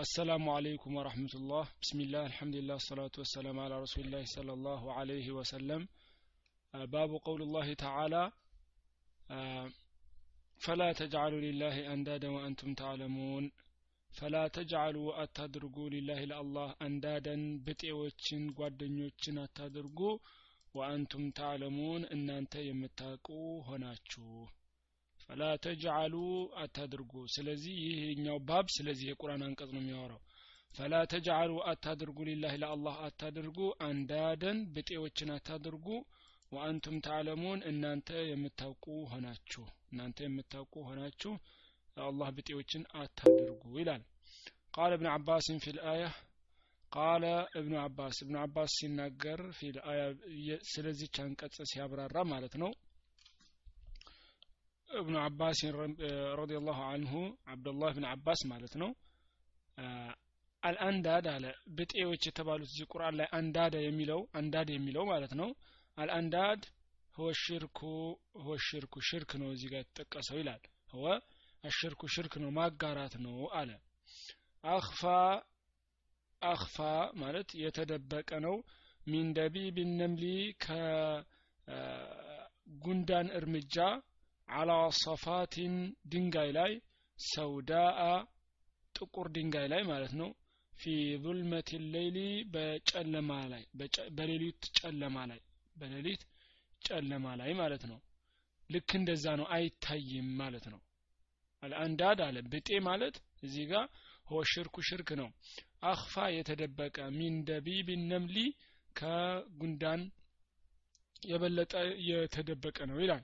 السلام عليكم ورحمة الله بسم الله الحمد لله الصلاة والسلام على رسول الله صلى الله عليه وسلم باب قول الله تعالى فلا تجعلوا لله أندادا وأنتم تعلمون فلا تجعلوا أتدرقوا لله لله أندادا بتئوتشن ጓደኞችን አታድርጉ ወአንቱም ታዕለሙን እናንተ የምታውቁ ሆናችሁ ፈላ ተጅዓሉ አታድርጉ ስለዚህ ይህኛው ባብ ስለዚህ የቁርአን አንቀጽ ነው የሚያወራው ፈላ ተጅዓሉ አታድርጉ ሊላህ ለአላህ አታድርጉ አንዳደን ብጤዎችን አታድርጉ ወአንቱም ታዕለሙን እናንተ የምታውቁ ሆናችሁ እናንተ የምታውቁ ሆናችሁ አላህ ብጤዎችን አታድርጉ ይላል ቃል እብን አባስን ፊ ልአያ ቃለ እብኑ አባስ እብኑ አባስ ሲናገር ፊ ስለዚች አንቀጽ ሲያብራራ ማለት ነው እብኑ አባስ ረዲየላሁ አንሁ አብዱላህ ብን አባስ ማለት ነው። አልአንዳድ አለ። ብጤዎች የተባሉት እዚህ ቁርአን ላይ አንዳደ የሚለው አንዳድ የሚለው ማለት ነው። አልአንዳድ ህወ ሽርኩ ህወ ሽርኩ ሽርክ ነው እዚህ ጋር የተጠቀሰው ይላል። ህወ አሽርኩ ሽርክ ነው ማጋራት ነው አለ። አኽፋ አኽፋ ማለት የተደበቀ ነው። ሚን ደቢብ ነምሊ ከጉንዳን እርምጃ አላ ሰፋቲን ድንጋይ ላይ ሰውዳአ ጥቁር ድንጋይ ላይ ማለት ነው። ፊ ዙልመት ሌይሊ በጨለማ ላይ በሌሊት ጨለማ ላይ በሌሊት ጨለማ ላይ ማለት ነው። ልክ እንደዛ ነው። አይታይም ማለት ነው። አልአንዳድ አለ። ብጤ ማለት እዚህ ጋር ሆ ሽርኩ ሽርክ ነው። አኽፋ የተደበቀ ሚን ደቢብ ነምሊ ከጉንዳን የበለጠ የተደበቀ ነው ይላል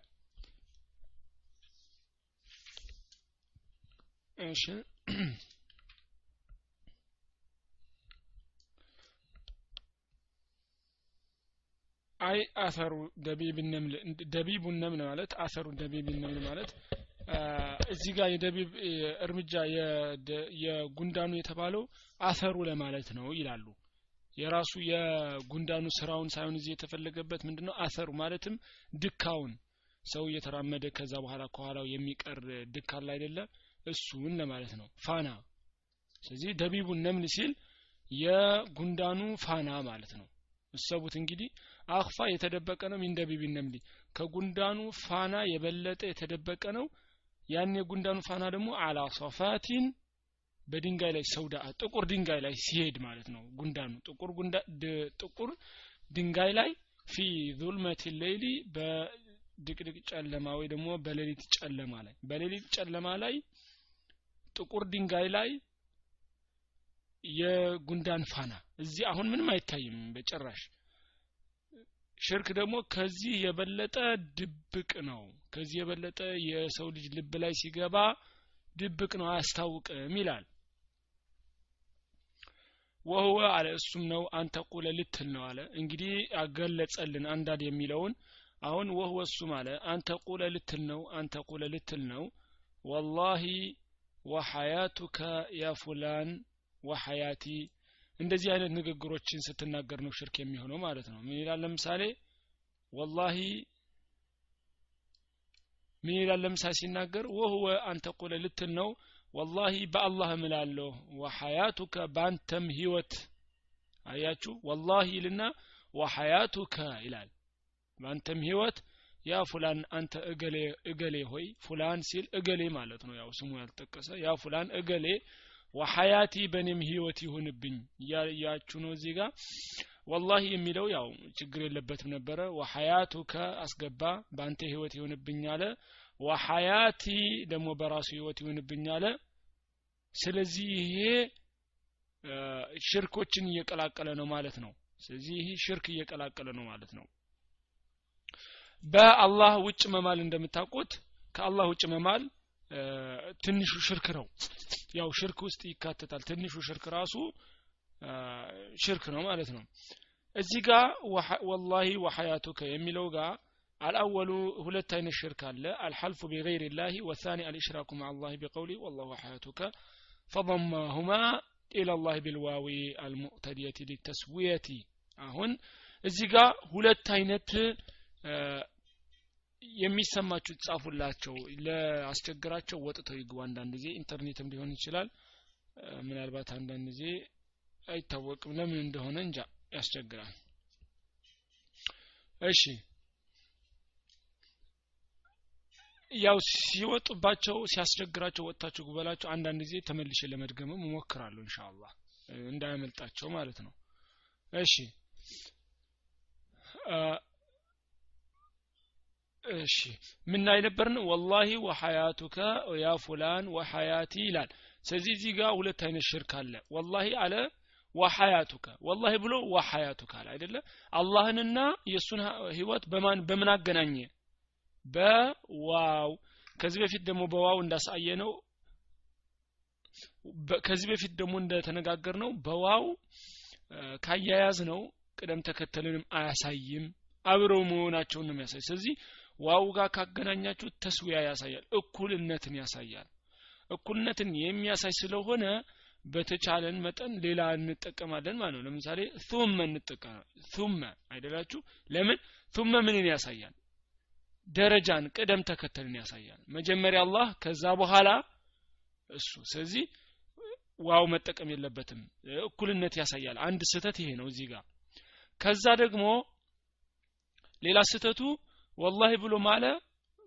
እሺ። አይ አሰሩ ደቢብ ነምል ደቢቡ ነምል ማለት አሰሩ ደቢብ ነምል ማለት እዚህ ጋር የደቢብ እርምጃ የጉንዳኑ የተባለው አሰሩ ለማለት ነው ይላሉ። የራሱ የጉንዳኑ ስራውን ሳይሆን እዚህ የተፈለገበት ምንድነው? አሰሩ ማለትም ድካውን። ሰው እየተራመደ ከዛ በኋላ ከኋላው የሚቀር ድካል አይደለ እሱን ለማለት ነው። ፋና። ስለዚህ ደቢቡን ነምል ሲል የጉንዳኑ ፋና ማለት ነው። እሰቡት እንግዲህ أخفى የተደበቀ ነው من دبيب النمل። ከጉንዳኑ ፋና የበለጠ የተደበቀ ነው። ያን የጉንዳኑ ፋና ደግሞ على صفاة በድንጋይ ላይ سوداء ጥቁር ድንጋይ ላይ ሲሄድ ማለት ነው። ጉንዳኑ ጥቁር ጥቁር ድንጋይ ላይ في ظلمة الليل በድቅድቅ ጨለማ ወይ ደግሞ በሌሊት ጨለማ ላይ። በሌሊት ጨለማ ላይ ጥቁር ድንጋይ ላይ የጉንዳን ፋና። እዚህ አሁን ምንም አይታይም በጭራሽ። ሽርክ ደግሞ ከዚህ የበለጠ ድብቅ ነው። ከዚህ የበለጠ የሰው ልጅ ልብ ላይ ሲገባ ድብቅ ነው አያስታውቅም ይላል። ወህወ አለ እሱም ነው አንተ ቁለ ልትል ነው አለ። እንግዲህ አገለጸልን አንዳድ የሚለውን አሁን ወህወ እሱም አለ አንተ ቁለ ልትል ነው አንተ ቁለ ልትል ነው። ወላሂ ወሐያቱከ ያ ፉላን ወሐያቲ እንደዚህ አይነት ንግግሮችን ስትናገር ነው ሽርክ የሚሆነው ማለት ነው። ምን ይላል? ለምሳሌ ወላሂ ምን ይላል? ለምሳሌ ሲናገር ወህወ አንተ ቁለ ልትል ነው። ወላሂ በአላህ እምላለሁ። ወሐያቱከ በአንተም ህይወት አያችሁ? ወላሂ ይልና ወሐያቱከ ይላል። በአንተም ህይወት ያ ፉላን አንተ እገሌ እገሌ ሆይ ፉላን ሲል እገሌ ማለት ነው። ያው ስሙ ያልጠቀሰ ያ ፉላን እገሌ ወሐያቲ በእኔም ህይወት ይሁንብኝ እያያችሁ ነው እዚህ ጋር። ወላሂ የሚለው ያው ችግር የለበትም ነበረ። ወሐያቱከ አስገባ በአንተ ህይወት ይሁንብኝ አለ። ወሐያቲ ደግሞ በራሱ ህይወት ይሁንብኝ አለ። ስለዚህ ይሄ ሽርኮችን እየቀላቀለ ነው ማለት ነው። ስለዚህ ይህ ሽርክ እየቀላቀለ ነው ማለት ነው በአላህ ውጭ መማል እንደምታውቁት ከአላህ ውጭ መማል ትንሹ ሽርክ ነው። ያው ሽርክ ውስጥ ይካተታል። ትንሹ ሽርክ ራሱ ሽርክ ነው ማለት ነው። እዚህ ጋር ወላሂ ወሐያቱከ የሚለው ጋር አልአወሉ ሁለት አይነት ሽርክ አለ። አልሐልፉ ቢገይር ላህ ወሳኒ አልእሽራኩ ማ አላህ ቢቀውሊ ወላሁ ወሐያቱከ ፈضማሁማ ኢላ ላህ ቢልዋዊ አልሙዕተድየቲ ሊተስዊየቲ። አሁን እዚህ ጋር ሁለት አይነት የሚሰማችሁ ጻፉላቸው ለአስቸግራቸው ወጥተው ይግቡ። አንዳንድ ጊዜ ኢንተርኔትም ሊሆን ይችላል። ምናልባት አንዳንድ ጊዜ አይታወቅም። ለምን እንደሆነ እንጃ። ያስቸግራል። እሺ። ያው ሲወጡባቸው ሲያስቸግራቸው ወጥታቸው ጉበላቸው አንዳንድ ጊዜ ተመልሼ ለመድገምም እሞክራለሁ ኢንሻአላህ። እንዳያመልጣቸው ማለት ነው። እሺ እሺ ምን ላይ ወላሂ ወሐያቱከ ያ ፉላን ወሐያቲ ይላል። ስለዚህ እዚህ ጋር ሁለት አይነት ሽርክ አለ። ወላሂ አለ ወሐያቱከ። ወላሂ ብሎ ወሐያቱከ አለ አይደለ? አላህንና የእሱን ህይወት በማን በምን አገናኘ? በዋው። ከዚህ በፊት ደግሞ በዋው እንዳሳየ ነው ከዚህ በፊት ደግሞ እንደተነጋገር ነው በዋው ካያያዝ ነው ቅደም ተከተልንም አያሳይም። አብረው መሆናቸውን ነው የሚያሳይ። ስለዚህ ዋው ጋር ካገናኛችሁ ተስዊያ ያሳያል እኩልነትን ያሳያል። እኩልነትን የሚያሳይ ስለሆነ በተቻለን መጠን ሌላ እንጠቀማለን ማለት ነው። ለምሳሌ ثم እንጠቀማ አይደላችሁ? ለምን? ثم ምንን ያሳያል? ደረጃን ቅደም ተከተልን ያሳያል። መጀመሪያ አላህ ከዛ በኋላ እሱ። ስለዚህ واو መጠቀም የለበትም እኩልነት ያሳያል። አንድ ስህተት ይሄ ነው እዚህ ጋር። ከዛ ደግሞ ሌላ ስህተቱ والله ብሎ ማለ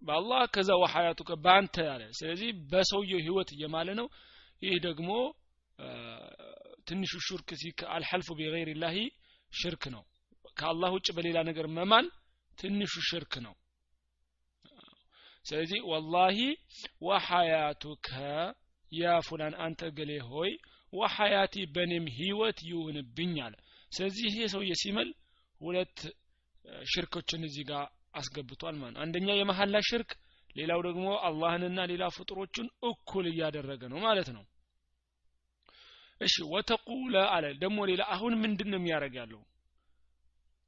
በአላህ ከዛ وحياتك በአንተ ያለ ስለዚህ በሰውየው ህይወት እየማለ ነው። ይህ ደግሞ ትንሹ ሹርክ አልሐልፉ ቢገይር ላሂ ሽርክ ነው። ከአላህ ውጭ በሌላ ነገር መማል ትንሹ ሽርክ ነው። ስለዚህ ወላሂ ወሐያቱከ ያ ፉላን አንተ ገሌ ሆይ ወሐያቲ በኔም ህይወት ይሁንብኝ አለ። ስለዚህ ይሄ ሰውዬ ሲምል ሁለት ሽርኮችን እዚህ ጋር አስገብቷል ማለት አንደኛ የመሐላ ሽርክ ሌላው ደግሞ አላህንና ሌላ ፍጡሮችን እኩል እያደረገ ነው ማለት ነው። እሺ ወተቁለ አለ። ደግሞ ሌላ አሁን ምንድን ነው የሚያደርግ ያለው?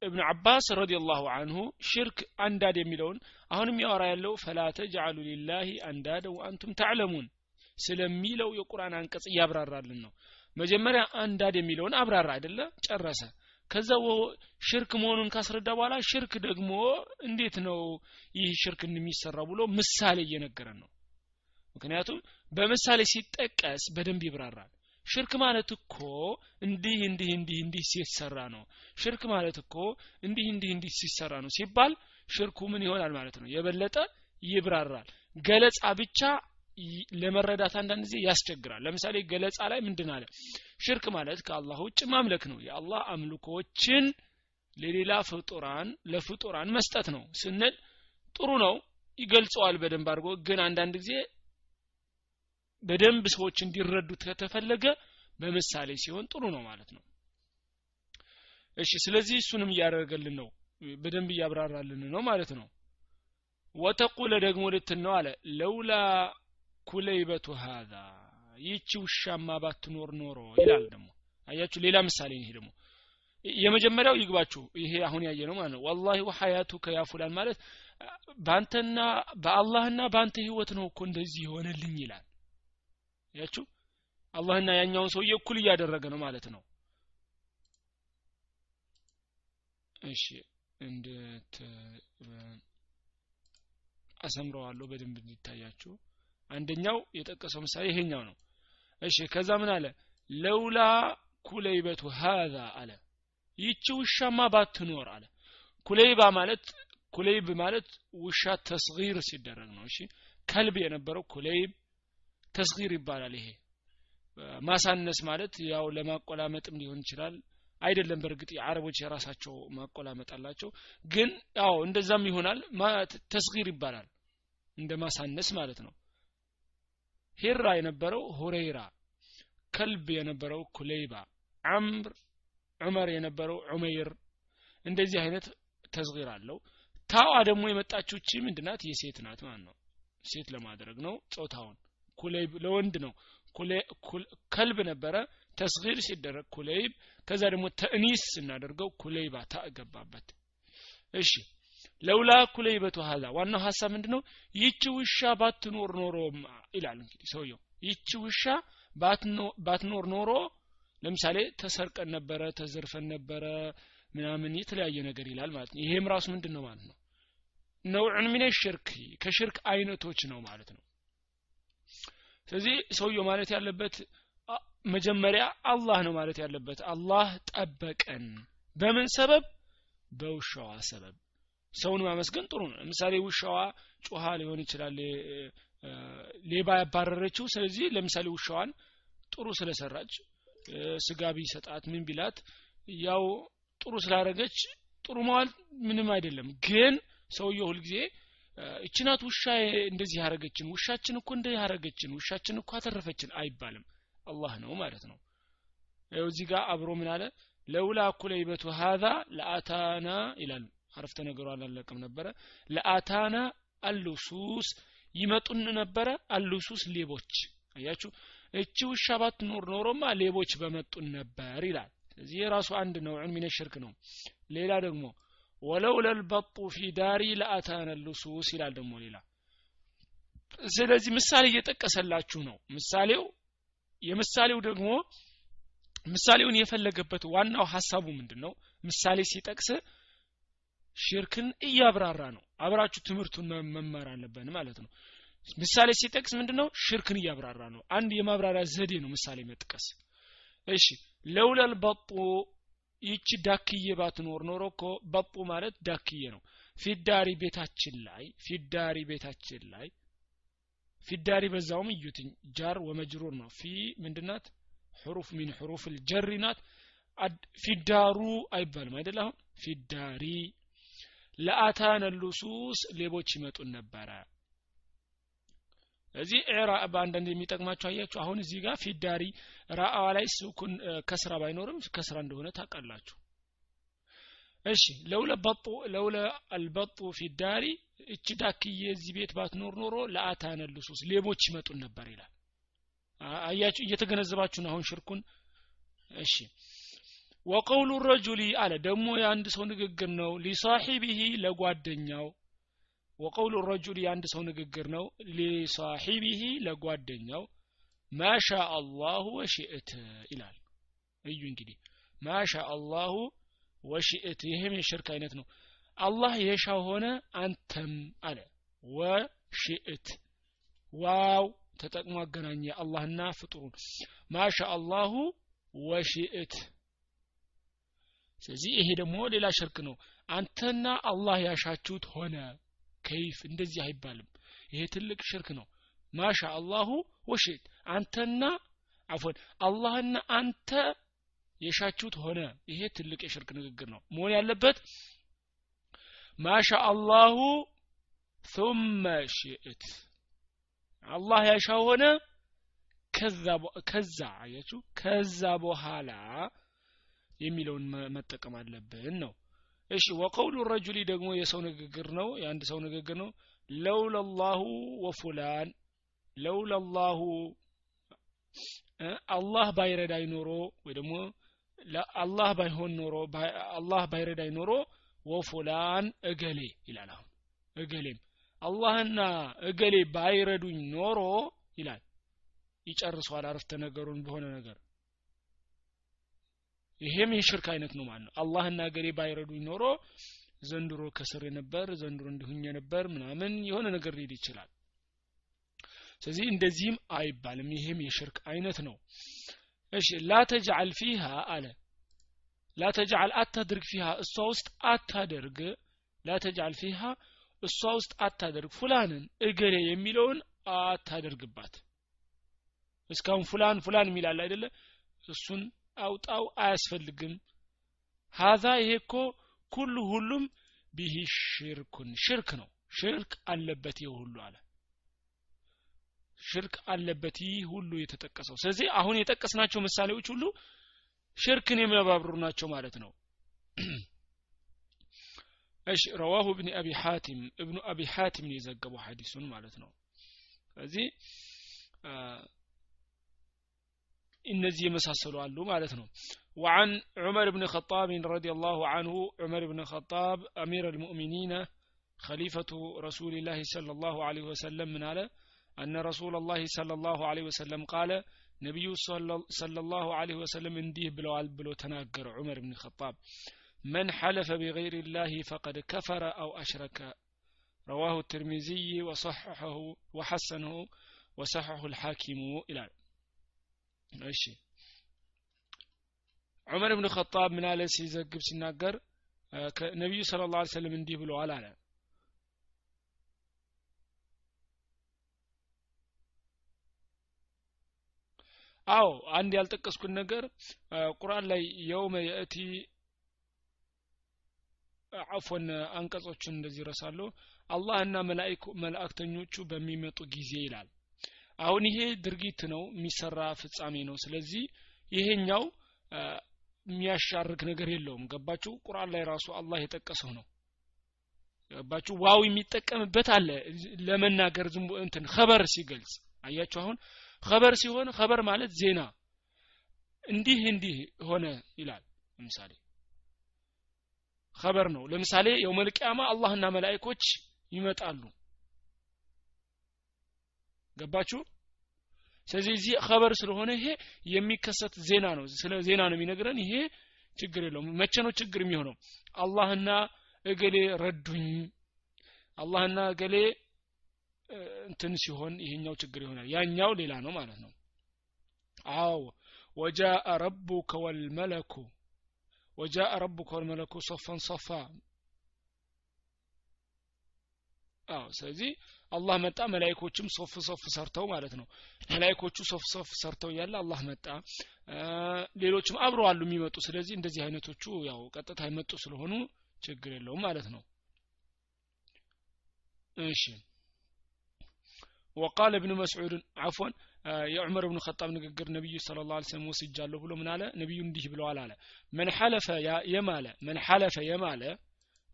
እብን አባስ ረዲየላሁ አንሁ ሽርክ አንዳድ የሚለውን አሁንም ያወራ ያለው ፈላ ተጅዓሉ ሊላሂ አንዳደ ወአንቱም ተዕለሙን ስለሚለው የቁርአን አንቀጽ እያብራራልን ነው። መጀመሪያ አንዳድ የሚለውን አብራራ አይደለ? ጨረሰ ከዛ ሽርክ መሆኑን ካስረዳ በኋላ ሽርክ ደግሞ እንዴት ነው ይህ ሽርክ እንደሚሰራው ብሎ ምሳሌ እየነገረን ነው። ምክንያቱም በምሳሌ ሲጠቀስ በደንብ ይብራራል። ሽርክ ማለት እኮ እንዲህ እንዲህ እንዲህ እንዲህ ሲሰራ ነው። ሽርክ ማለት እኮ እንዲህ እንዲህ እንዲህ ሲሰራ ነው ሲባል ሽርኩ ምን ይሆናል ማለት ነው? የበለጠ ይብራራል። ገለጻ ብቻ ለመረዳት አንዳንድ ጊዜ ያስቸግራል። ለምሳሌ ገለጻ ላይ ምንድን አለ? ሽርክ ማለት ከአላህ ውጭ ማምለክ ነው። የአላህ አምልኮችን ለሌላ ፍጡራን ለፍጡራን መስጠት ነው ስንል ጥሩ ነው። ይገልጸዋል በደንብ አድርጎ። ግን አንዳንድ ጊዜ በደንብ ሰዎች እንዲረዱት ከተፈለገ በምሳሌ ሲሆን ጥሩ ነው ማለት ነው። እሺ ስለዚህ እሱንም እያደረገልን ነው። በደንብ እያብራራልን ነው ማለት ነው። ወተቁለ ደግሞ ነው አለ። ለውላ ኩለይበቱ ሀዛ ይቺ ውሻማ ባትኖር ኖሮ ይላል ደግሞ። አያችሁ ሌላ ምሳሌ ይሄ ደግሞ። የመጀመሪያው ይግባችሁ ይሄ አሁን ያየ ነው ማለት ነው። ወላሂ ወሐያቱ ከያ ፉላን ማለት በአንተና በአላህና በአንተ ህይወት ነው እኮ እንደዚህ ይሆንልኝ ይላል። ያችሁ አላህና ያኛውን ሰውዬ እኩል እያደረገ ነው ማለት ነው። እሺ እንድት አሰምረዋለሁ በደንብ እንዲታያችሁ አንደኛው የጠቀሰው ምሳሌ ይሄኛው ነው። እሺ ከዛ ምን አለ? ለውላ ኩለይበቱ ሀዛ አለ። ይቺ ውሻማ ባትኖር አለ። ኩለይባ ማለት ኩለይብ ማለት ውሻ ተስጊር ሲደረግ ነው። እሺ ከልብ የነበረው ኩለይብ ተስጊር ይባላል ይሄ። ማሳነስ ማለት ያው ለማቆላመጥም ሊሆን ይችላል። አይደለም በእርግጥ የአረቦች የራሳቸው ማቆላመጥ አላቸው። ግን ያው እንደዛም ይሆናል። ተስጊር ይባላል እንደ ማሳነስ ማለት ነው ሂራ የነበረው ሁረይራ ከልብ የነበረው ኩለይባ አምር ዑመር የነበረው ዑመይር እንደዚህ አይነት ተስጊር አለው። ታዋ ደግሞ የመጣችው እቺ ምንድናት የሴት ናት። ማለት ነው ሴት ለማድረግ ነው። ጾታውን ኩለይብ ለወንድ ነው። ከልብ ነበረ። ተስጊር ሲደረግ ኩለይብ ከዛ ደግሞ ተእኒስ ስናደርገው ኩለይባ ታገባበት። እሺ ለውላ ኩለይበቱ ሀዛ። ዋናው ሀሳብ ምንድነው? ይቺ ውሻ ባትኖር ኖሮ ይላል እንግዲህ ሰውየው። ይቺ ውሻ ባትኖር ኖሮ ለምሳሌ ተሰርቀን ነበረ ተዘርፈን ነበረ ምናምን የተለያየ ነገር ይላል ማለት ነው። ይሄም ራሱ ምንድን ነው ማለት ነው? ነውዕን ሚነ ሽርክ ከሽርክ አይነቶች ነው ማለት ነው። ስለዚህ ሰውየው ማለት ያለበት መጀመሪያ አላህ ነው ማለት ያለበት። አላህ ጠበቀን። በምን ሰበብ? በውሻዋ ሰበብ ሰውን ማመስገን ጥሩ ነው። ለምሳሌ ውሻዋ ጮሃ ሊሆን ይችላል ሌባ ያባረረችው። ስለዚህ ለምሳሌ ውሻዋን ጥሩ ስለሰራች ስጋ ቢሰጣት ምን ቢላት ያው ጥሩ ስላደረገች ጥሩ መዋል ምንም አይደለም። ግን ሰውየው ሁልጊዜ እችናት ውሻ እንደዚህ ያረገችን ውሻችን እኮ እንደ ያረገችን ውሻችን እኮ አተረፈችን አይባልም። አላህ ነው ማለት ነው። እዚህ ጋር አብሮ ምን አለ? ለውላ ኩለይበቱ ሀዛ ለአታና ይላል አረፍተ ነገሩ አላለቅም ነበረ። ለአታና አሉሱስ ይመጡን ነበረ። አሉሱስ ሌቦች አያችሁ? እቺ ውሻ ባትኖር ኖሮማ ሌቦች በመጡን ነበር ይላል። ስለዚህ የራሱ አንድ ነውዕን ሚነ ሽርክ ነው። ሌላ ደግሞ ወለውለ ልበጡ ፊ ዳሪ ለአታነ ሉሱስ ይላል ደግሞ ሌላ። ስለዚህ ምሳሌ እየጠቀሰላችሁ ነው። ምሳሌው የምሳሌው ደግሞ ምሳሌውን የፈለገበት ዋናው ሀሳቡ ምንድን ነው ምሳሌ ሲጠቅስ ሽርክን እያብራራ ነው። አብራችሁ ትምህርቱን መማር አለብን ማለት ነው። ምሳሌ ሲጠቅስ ምንድነው? ሽርክን እያብራራ ነው። አንድ የማብራሪያ ዘዴ ነው ምሳሌ መጥቀስ። እሺ لولا البط ይቺ ዳክዬ ባትኖር ኖሮ እኮ البط ማለት ዳክዬ ነው። في الدار ቤታችን ላይ في الدار ቤታችን ላይ في الدار በዛውም እዩትኝ جار ومجرور ነው። في ምንድናት? حرف من حروف الجر ናት። في الدار አይባልም አይደል አሁን? ፊዳሪ لأتانا اللصوص ሌቦች ይመጡን ነበረ። እዚህ ኢራ በአንዳንድ የሚጠቅማቸው አያችሁ አሁን እዚህ ጋር ፊዳሪ ራአዋ ላይ ስኩን ከስራ ባይኖርም ከስራ እንደሆነ ታውቃላችሁ። እሺ ለውለ በጡ ለውለ አልበጡ ፊዳሪ እቺ ዳክዬ እዚህ ቤት ባትኖር ኖሮ ለአታነ ልሱስ ሌቦች ይመጡን ነበር ይላል። አያችሁ እየተገነዘባችሁ አሁን ሽርኩን? እሺ ወቀውሉ ረጁሊ አለ ደግሞ የአንድ ሰው ንግግር ነው። ሊሳሒቢሂ ለጓደኛው። وقول الرجل የአንድ ሰው ንግግር ነው። لصاحبه ለጓደኛው። ما شاء الله وشئت ይላል። እዩ እንግዲህ ما شاء الله وشئت ይህም የሽርክ አይነት ነው። አላህ የሻው ሆነ አንተም አለ። وشئت واو! ተጠቅሞ አገናኘ። አላህና ፍጡሩን። ما شاء الله وشئت ስለዚህ ይሄ ደግሞ ሌላ ሽርክ ነው። አንተና አላህ ያሻችሁት ሆነ። ከይፍ እንደዚህ አይባልም። ይሄ ትልቅ ሽርክ ነው። ማሻ አላሁ ወሽት። አንተና አፎን አላህና አንተ የሻችሁት ሆነ። ይሄ ትልቅ የሽርክ ንግግር ነው። መሆን ያለበት ማሻ አላሁ ثم ሽእት። አላህ ያሻው ሆነ። ከዛ አያችሁ? ከዛ በኋላ የሚለውን መጠቀም አለብን ነው። እሺ ወቀውሉ ረጁሊ ደግሞ የሰው ንግግር ነው። የአንድ ሰው ንግግር ነው። ለውለላሁ ወፉላን ለውለላሁ አላህ ባይረዳይ ኖሮ ወይ ደግሞ አላህ ባይሆን ኖሮ አላህ ባይረዳይ ኖሮ ወፉላን እገሌ ይላል አሁን። እገሌም አላህና እገሌ ባይረዱኝ ኖሮ ይላል። ይጨርሰዋል አረፍተ ነገሩን በሆነ ነገር ይሄም የሽርክ አይነት ነው ማለት ነው። አላህና ገሌ ባይረዱኝ ኖሮ ዘንድሮ ከስር ነበር ዘንድሮ እንዲሁኝ ነበር ምናምን የሆነ ነገር ሊል ይችላል። ስለዚህ እንደዚህም አይባልም። ይሄም የሽርክ አይነት ነው። እሺ ላ ተጅዓል ፊሃ አለ። ላ አታድርግ ፊሃ እሷ ውስጥ አታደርግ። ላ ፊሃ እሷ ውስጥ አታደርግ። ፉላንን እገሌ የሚለውን አታደርግባት። እስካሁን ፉላን ፉላን የሚላል አይደለ? እሱን አውጣው አያስፈልግም። ሀዛ ይሄ እኮ ኩሉ ሁሉም ቢሂ ሽርኩን ሽርክ ነው። ሽርክ አለበት ይህ ሁሉ አለ። ሽርክ አለበት ይህ ሁሉ የተጠቀሰው። ስለዚህ አሁን የጠቀስናቸው ምሳሌዎች ሁሉ ሽርክን የሚያባብሩ ናቸው ማለት ነው። እሺ ረዋሁ እብኒ አቢ ሐቲም እብኑ አቢ ሐቲም የዘገበው ሐዲሱን ማለት ነው። ስለዚህ እነዚህ የመሳሰሉ አሉ ማለት ነው وعن عمر بن خطاب رضي الله عنه عمر بن خطاب أمير المؤمنين خليفة رسول الله صلى الله عليه وسلم من على أن رسول الله صلى الله عليه وسلم قال نبي صلى الله عليه وسلم انديه بلو بلو تناقر عمر بن الخطاب من حلف بغير الله فقد كفر أو أشرك رواه الترمذي وصححه وحسنه وصححه الحاكم إلى እሺ። ዑመር ብን ኸጣብ ምን አለ? ሲዘግብ ሲናገር ነቢዩ ስለ ላ ሰለም እንዲህ ብለዋል አለ። አዎ አንድ ያልጠቀስኩት ነገር ቁርአን ላይ የውመ የእቲ አፎን አንቀጾችን እንደዚህ ረሳለሁ አላህና መላእክተኞቹ በሚመጡ ጊዜ ይላል አሁን ይሄ ድርጊት ነው የሚሰራ ፍጻሜ ነው። ስለዚህ ይሄኛው የሚያሻርክ ነገር የለውም። ገባችሁ? ቁርአን ላይ ራሱ አላህ የጠቀሰው ነው። ገባችሁ? ዋው የሚጠቀምበት አለ። ለመናገር ዝም እንትን ኸበር ሲገልጽ አያችሁ? አሁን ኸበር ሲሆን ኸበር ማለት ዜና። እንዲህ እንዲህ ሆነ ይላል ለምሳሌ። ኸበር ነው። ለምሳሌ የውመል ቂያማ አላህና መላእኮች ይመጣሉ ገባችሁ? ስለዚህ እዚህ ኸበር ስለሆነ ይሄ የሚከሰት ዜና ነው። ስለ ዜና ነው የሚነግረን። ይሄ ችግር የለውም። መቼ ነው ችግር የሚሆነው? አላህና እገሌ ረዱኝ። አላህና እገሌ እንትን ሲሆን ይሄኛው ችግር ይሆናል። ያኛው ሌላ ነው ማለት ነው። አዎ። وجاء ربك والملك። وجاء ربك والملك صفا صفا። አዎ። ስለዚህ አላህ መጣ መላይኮችም ሶፍ ሶፍ ሰርተው ማለት ነው መላይኮቹ ሶፍ ሶፍ ሰርተው እያለ አላህ መጣ ሌሎችም አብረው አሉ የሚመጡ ስለዚህ እንደዚህ አይነቶቹ ያው ቀጥታ የመጡ ስለሆኑ ችግር የለውም ማለት ነው እሺ وقال ابن مسعود عفوا የዑመር ብን ኸጣብ ንግግር ነቢዩ ስለ ላ ስለም ወስጃለሁ ብሎ ምን አለ ነቢዩ እንዲህ ብለዋል አለ መን ሐለፈ የማለ መን ሐለፈ የማለ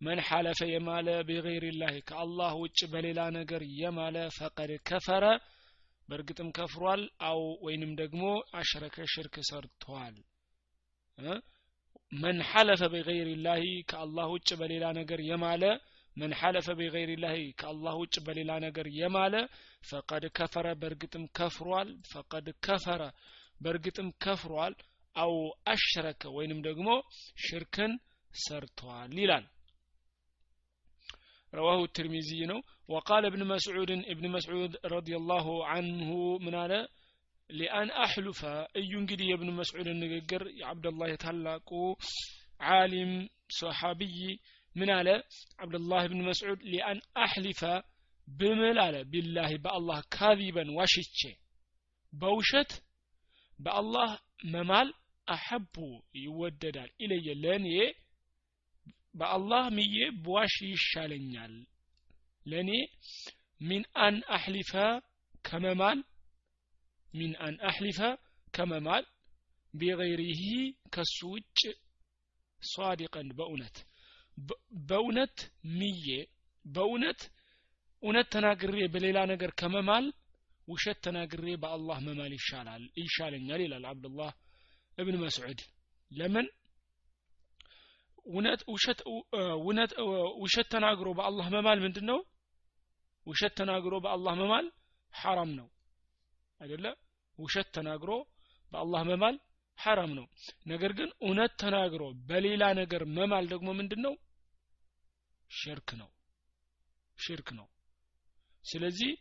መን ሐለፈ የማለ ቢገይሪላህ ከአላህ ውጭ በሌላ ነገር የማለ ፈቀድ ከፈረ በእርግጥም ከፍሯል አው ወይንም ደግሞ አሽረከ ሽርክ ሰርቷል። መን ሐለፈ ቢገይሪላህ ከአላህ ውጭ በሌላ ነገር የማለ መን ሐለፈ ቢገይሪላህ ከአላህ ውጭ በሌላ ነገር የማለ ፈቀድ ከፈረ በእርግጥም ከፍሯል ፈቀድ ከፈረ በእርግጥም ከፍሯል አው አሽረከ ወይንም ደግሞ ሽርክን ሰርቷል ይላል ረዋሁ ትርሚዚይ ነው። ወቃል እብን መስዑድን እብን መስዑድ ረዲላሁ አንሁ ምን አለ? ሊአን አሕሉፈ እዩ እንግዲህ የእብን መስዑድን ንግግር የአብደላህ የታላቁ ዓሊም ሰሓብይ ምን አለ? አብደላህ ብን መስዑድ ሊአን አሕሊፈ ብምል አለ? ቢላሂ በአላህ ካዚበን ዋሽቼ በውሸት በአላህ መማል አሐቡ ይወደዳል ኢለየ ለእኔ በአላህ ምዬ በዋሽ ይሻለኛል። ለእኔ ሚን አን አሕሊፈ ከመማል ሚን አን አሕሊፈ ከመማል ቢገይሪሂ ከሱ ውጭ ሷዲቀን በእውነት። በእውነት ምዬ በእውነት እውነት ተናግሬ በሌላ ነገር ከመማል ውሸት ተናግሬ በአላህ መማል ይሻላል ይሻለኛል ይላል አብዱላህ እብን መስዑድ። ለምን እውነት ውሸት እውነት ውሸት ተናግሮ በአላህ መማል ምንድን ነው ውሸት ተናግሮ በአላህ መማል ሐራም ነው። አይደለ? ውሸት ተናግሮ በአላህ መማል ሐራም ነው። ነገር ግን እውነት ተናግሮ በሌላ ነገር መማል ደግሞ ምንድን ነው ሽርክ ነው። ሽርክ ነው። ስለዚህ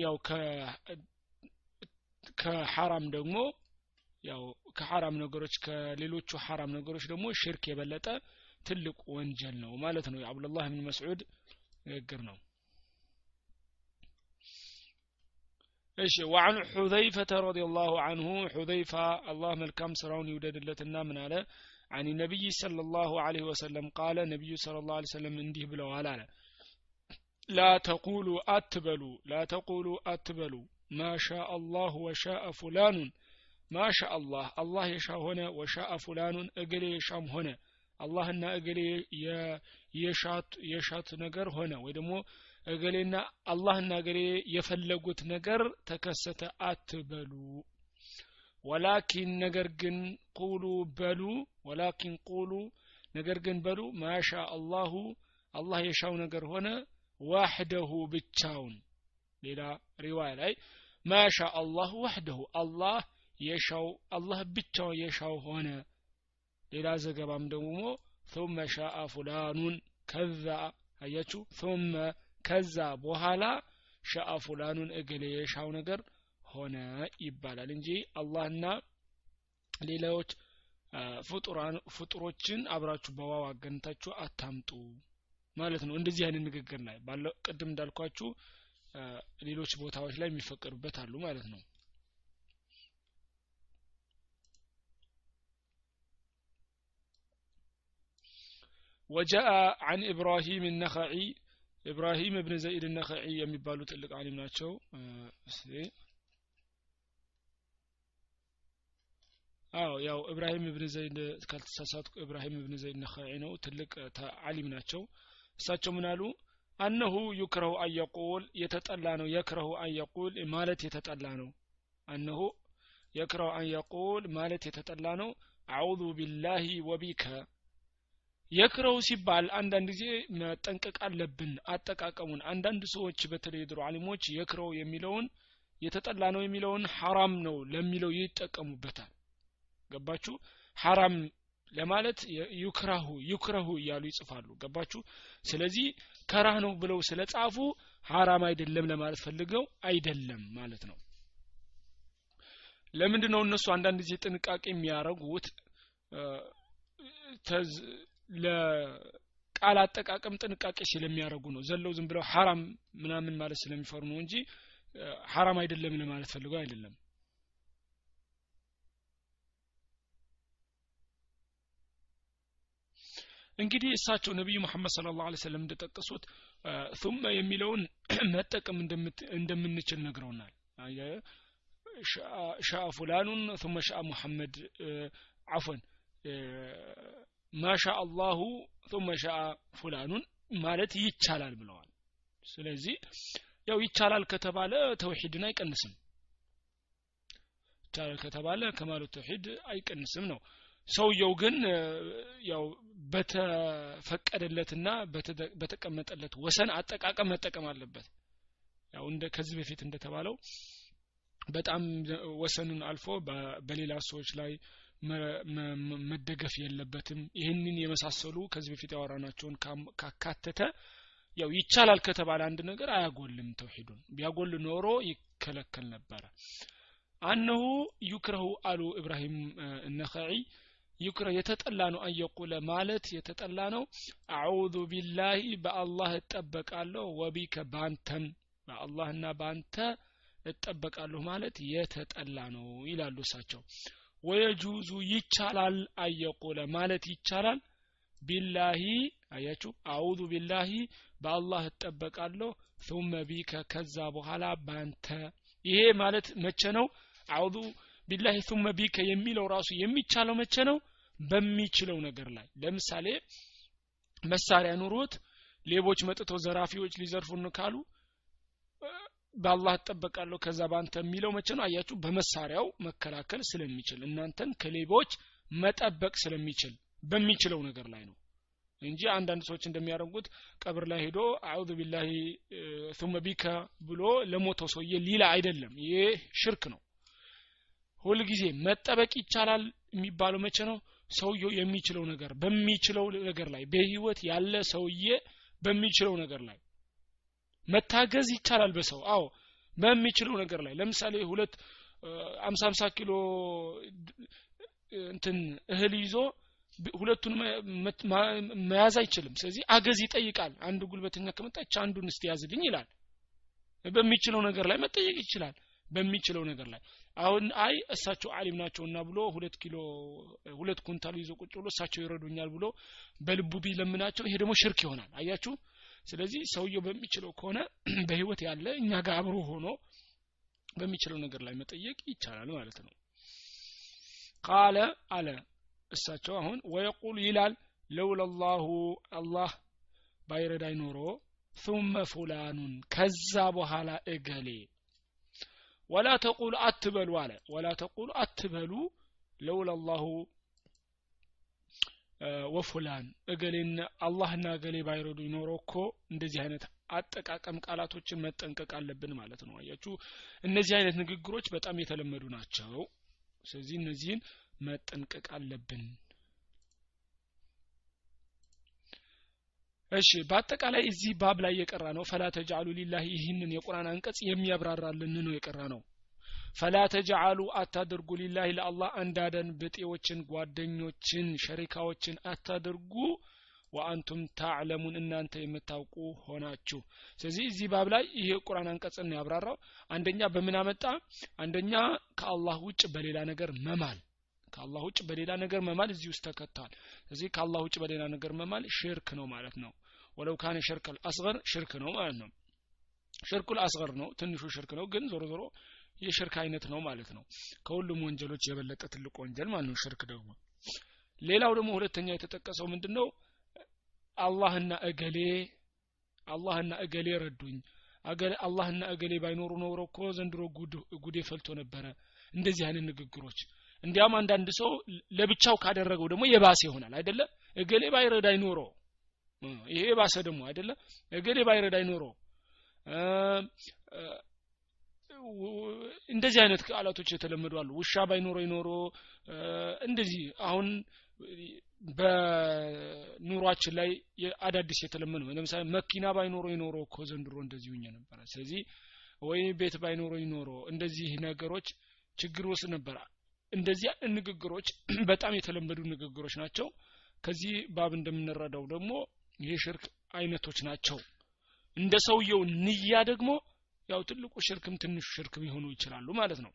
ያው ከሐራም ደግሞ ያው ከሐራም ነገሮች ከሌሎቹ ሐራም ነገሮች ደግሞ ሽርክ የበለጠ ትልቅ ወንጀል ነው ማለት ነው። የአብዱላህ ብን መስዑድ ንግግር ነው። እሺ ወአን ሑዘይፈተ ረዲየላሁ አንሁ ሑዘይፋ አላህ መልካም ስራውን ይውደድለትና ምን አለ? አን ነቢይ صለ ላሁ ወሰለም ቃለ ነቢዩ صለ ላሁ ለ እንዲህ ብለዋል አለ። ላ ተቁሉ አትበሉ ላ ተቁሉ አትበሉ። ማ ሻአ አላሁ ወሻአ ፉላኑን ማሻ አላህ አላህ የሻ ሆነ ወሻአ ፉላኑን እግሌ የሻም ሆነ። አላህና እገሌ የሻት ነገር ሆነ። ወይ ደግሞ እገሌና አላህና እገሌ የፈለጉት ነገር ተከሰተ አትበሉ። ወላኪን ነገር ግን ቁሉ በሉ ወላኪን ቁሉ ነገር ግን በሉ። ማሻ አላሁ አላህ የሻው ነገር ሆነ ዋህደሁ ብቻውን። ሌላ ሪዋያ ላይ ማሻ አላሁ ዋህደሁ አላህ የሻው አላህ ብቻው የሻው ሆነ ሌላ ዘገባም ደግሞ ثم شاء فلان ከዛ አያችሁ ثم ከዛ በኋላ ሻአ ፉላኑን እገሌ የሻው ነገር ሆነ ይባላል እንጂ አላህና ሌሎች ፍጡሮችን አብራችሁ በዋው አገንታችሁ አታምጡ ማለት ነው እንደዚህ አይነት ንግግር ላይ ባለው ቅድም እንዳልኳችሁ ሌሎች ቦታዎች ላይ የሚፈቀዱበት አሉ ማለት ነው ወጃአ አን ኢብራሂም ነኸዒ ኢብራሂም እብን ዘይድ ነኸዒ የሚባሉ ትልቅ አሊም ናቸው። አዎ ያው ኢብራሂም እብን ዘይድ ካልተሳሳትኩ ኢብራሂም እብን ዘይድ ነኸዒ ነው። ትልቅ አሊም ናቸው። እሳቸው ምን አሉ? አነሁ ዩክረሁ አንየቁል የተጠላ ነው። የክረሁ አንየቁል ማለት የተጠላ ነው። አነሁ የክረሁ አንየቁል ማለት የተጠላ ነው። አዑዙ ቢላሂ ወቢከ። የክረው ሲባል አንዳንድ ጊዜ መጠንቀቅ አለብን አጠቃቀሙን። አንዳንድ ሰዎች በተለይ ድሮ አሊሞች የክረው የሚለውን የተጠላ ነው የሚለውን ሐራም ነው ለሚለው ይጠቀሙበታል። ገባችሁ? ሐራም ለማለት ዩክራሁ ዩክረሁ እያሉ ይጽፋሉ። ገባችሁ? ስለዚህ ከራህ ነው ብለው ስለ ጻፉ ሐራም አይደለም ለማለት ፈልገው አይደለም ማለት ነው። ለምንድን ነው እነሱ አንዳንድ ጊዜ ጥንቃቄ የሚያደርጉት ለቃል አጠቃቀም ጥንቃቄ ስለሚያደርጉ ነው። ዘለው ዝም ብለው ሐራም ምናምን ማለት ስለሚፈሩ ነው እንጂ ሐራም አይደለም ለማለት ፈልገው አይደለም። እንግዲህ እሳቸው ነቢዩ መሐመድ ስለ ላሁ ሰለም እንደጠቀሱት ثመ የሚለውን መጠቀም እንደምንችል ነግረውናል። ሻአ ፉላኑን ثመ ሻአ ሙሐመድ አፎን ማሻ አላሁ ثመ ሻአ ፉላኑን ማለት ይቻላል ብለዋል። ስለዚህ ያው ይቻላል ከተባለ ተውሂድን አይቀንስም። ይቻላል ከተባለ ከማሉ ተውሂድ አይቀንስም ነው። ሰውየው ግን ያው በተፈቀደለትና በተቀመጠለት ወሰን አጠቃቀም መጠቀም አለበት። ያው እንደ ከዚህ በፊት እንደተባለው በጣም ወሰኑን አልፎ በሌላ ሰዎች ላይ መደገፍ የለበትም። ይህንን የመሳሰሉ ከዚህ በፊት ያወራናቸውን ካካተተ ያው ይቻላል ከተባለ አንድ ነገር አያጎልም ተውሂዱን። ቢያጎል ኖሮ ይከለከል ነበረ። አነሁ ዩክረሁ አሉ ኢብራሂም እነኸዒ ዩክረ የተጠላ ነው አየቁለ ማለት የተጠላ ነው። አዑዙ ቢላሂ በአላህ እጠበቃለሁ። ወቢከ ባንተም በአላህና ባንተ እጠበቃለሁ ማለት የተጠላ ነው ይላሉ እሳቸው ወየጁዙ ይቻላል አየቁለ ማለት ይቻላል ቢላሂ አያችሁ አዑዙ ቢላሂ በአላህ እጠበቃለሁ ثم ቢከ ከዛ በኋላ ባንተ ይሄ ማለት መቼ ነው አዑዙ ቢላሂ ثم ቢከ የሚለው ራሱ የሚቻለው መቼ ነው በሚችለው ነገር ላይ ለምሳሌ መሳሪያ ኑሮት ሌቦች መጥተው ዘራፊዎች ሊዘርፉን ካሉ በአላህ እጠበቃለሁ ከዛ ባንተ የሚለው መቼ ነው? አያችሁ በመሳሪያው መከላከል ስለሚችል እናንተን ከሌቦች መጠበቅ ስለሚችል በሚችለው ነገር ላይ ነው እንጂ አንዳንድ ሰዎች እንደሚያደርጉት ቀብር ላይ ሄዶ አዑዙ ቢላሂ ثم ብሎ ለሞተው ሰውዬ ሊላ አይደለም። ይሄ ሽርክ ነው። ሁልጊዜ መጠበቅ ይቻላል የሚባለው መቼ ነው? ሰውየው የሚችለው ነገር በሚችለው ነገር ላይ በህይወት ያለ ሰውዬ በሚችለው ነገር ላይ መታገዝ ይቻላል በሰው። አዎ በሚችለው ነገር ላይ። ለምሳሌ ሁለት አምሳ አምሳ ኪሎ እንትን እህል ይዞ ሁለቱን መያዝ አይችልም። ስለዚህ አገዝ ይጠይቃል። አንዱ ጉልበተኛ ከመጣች አንዱን እስቲ ያዝልኝ ይላል። በሚችለው ነገር ላይ መጠየቅ ይችላል። በሚችለው ነገር ላይ። አሁን አይ እሳቸው አሊም ናቸውና ብሎ ሁለት ኪሎ ሁለት ኩንታል ይዞ ቁጭ ብሎ እሳቸው ይረዱኛል ብሎ በልቡ ቢለምናቸው ይሄ ደግሞ ሽርክ ይሆናል። አያችሁ ስለዚህ ሰውየው በሚችለው ከሆነ በህይወት ያለ እኛ ጋር አብሮ ሆኖ በሚችለው ነገር ላይ መጠየቅ ይቻላል ማለት ነው። ቃለ አለ እሳቸው አሁን ወየቁል ይላል ለውለላሁ አላህ ባይረዳይ ኖሮ ثم ፉላኑን ከዛ በኋላ እገሌ ወላ ተቁሉ አትበሉ አለ። ወላ ተቁሉ አትበሉ ለውለላሁ ወፉላን እገሌን አላህና እገሌ ባይረዱ ኖሮ እኮ እንደዚህ አይነት አጠቃቀም ቃላቶችን መጠንቀቅ አለብን ማለት ነው። አያችሁ? እነዚህ አይነት ንግግሮች በጣም የተለመዱ ናቸው። ስለዚህ እነዚህን መጠንቀቅ አለብን። እሺ በአጠቃላይ እዚህ ባብ ላይ የቀራ ነው ፈላ ተጃሉ ሊላህ ይህንን የቁርአን አንቀጽ የሚያብራራልን ነው የቀራ ነው ፈላ ተጅዓሉ አታድርጉ ሊላህ ለአላህ አንዳደን ብጤዎችን ጓደኞችን ሸሪካዎችን አታድርጉ። ወአንቱም ታዕለሙን እናንተ የምታውቁ ሆናችሁ። ስለዚህ እዚህ ባብ ላይ ይሄ ቁርአን አንቀጽን ያብራራው። አንደኛ በምን አመጣ? አንደኛ ከአላህ ውጭ በሌላ ነገር መማል። ከአላህ ውጭ በሌላ ነገር መማል እዚህ ውስጥ ተከቷል። ስለዚህ ከአላህ ውጭ በሌላ ነገር መማል ሽርክ ነው ማለት ነው። ወለው ካነ ሽርከል አስገር ሽርክ ነው ማለት ነው። ሽርኩል አስገር ነው። ትንሹ ሽርክ ነው። ግን ዞሮ ዞሮ የሽርክ አይነት ነው ማለት ነው። ከሁሉም ወንጀሎች የበለጠ ትልቅ ወንጀል ማለት ነው ሽርክ ደግሞ። ሌላው ደግሞ ሁለተኛ የተጠቀሰው ምንድነው? አላህና እገሌ አላህና እገሌ ረዱኝ። አላህና እገሌ ባይኖሩ ኖሮ እኮ ዘንድሮ ጉዴ ፈልቶ ነበረ። እንደዚህ አይነት ንግግሮች። እንዲያም አንዳንድ ሰው ለብቻው ካደረገው ደግሞ የባሰ ይሆናል አይደለ? እገሌ ባይረዳኝ ኖሮ። ይሄ የባሰ ደግሞ አይደለ? እገሌ ባይረዳኝ ኖሮ እንደዚህ አይነት ቃላቶች የተለመዱ አሉ። ውሻ ባይኖሮ ይኖሮ እንደዚህ አሁን በኑሯችን ላይ አዳዲስ የተለመዱ ለምሳሌ መኪና ባይኖሮ ይኖሮ እኮ ዘንድሮ እንደዚህ ሁኜ ነበረ። ስለዚህ ወይ ቤት ባይኖሮ ይኖሮ እንደዚህ ነገሮች ችግር ውስጥ ነበረ። እንደዚህ ንግግሮች በጣም የተለመዱ ንግግሮች ናቸው። ከዚህ ባብ እንደምንረዳው ደግሞ ይሄ ሽርክ አይነቶች ናቸው። እንደ ሰውየው ንያ ደግሞ ያው ትልቁ ሽርክም ትንሹ ሽርክም ሊሆኑ ይችላሉ ማለት ነው።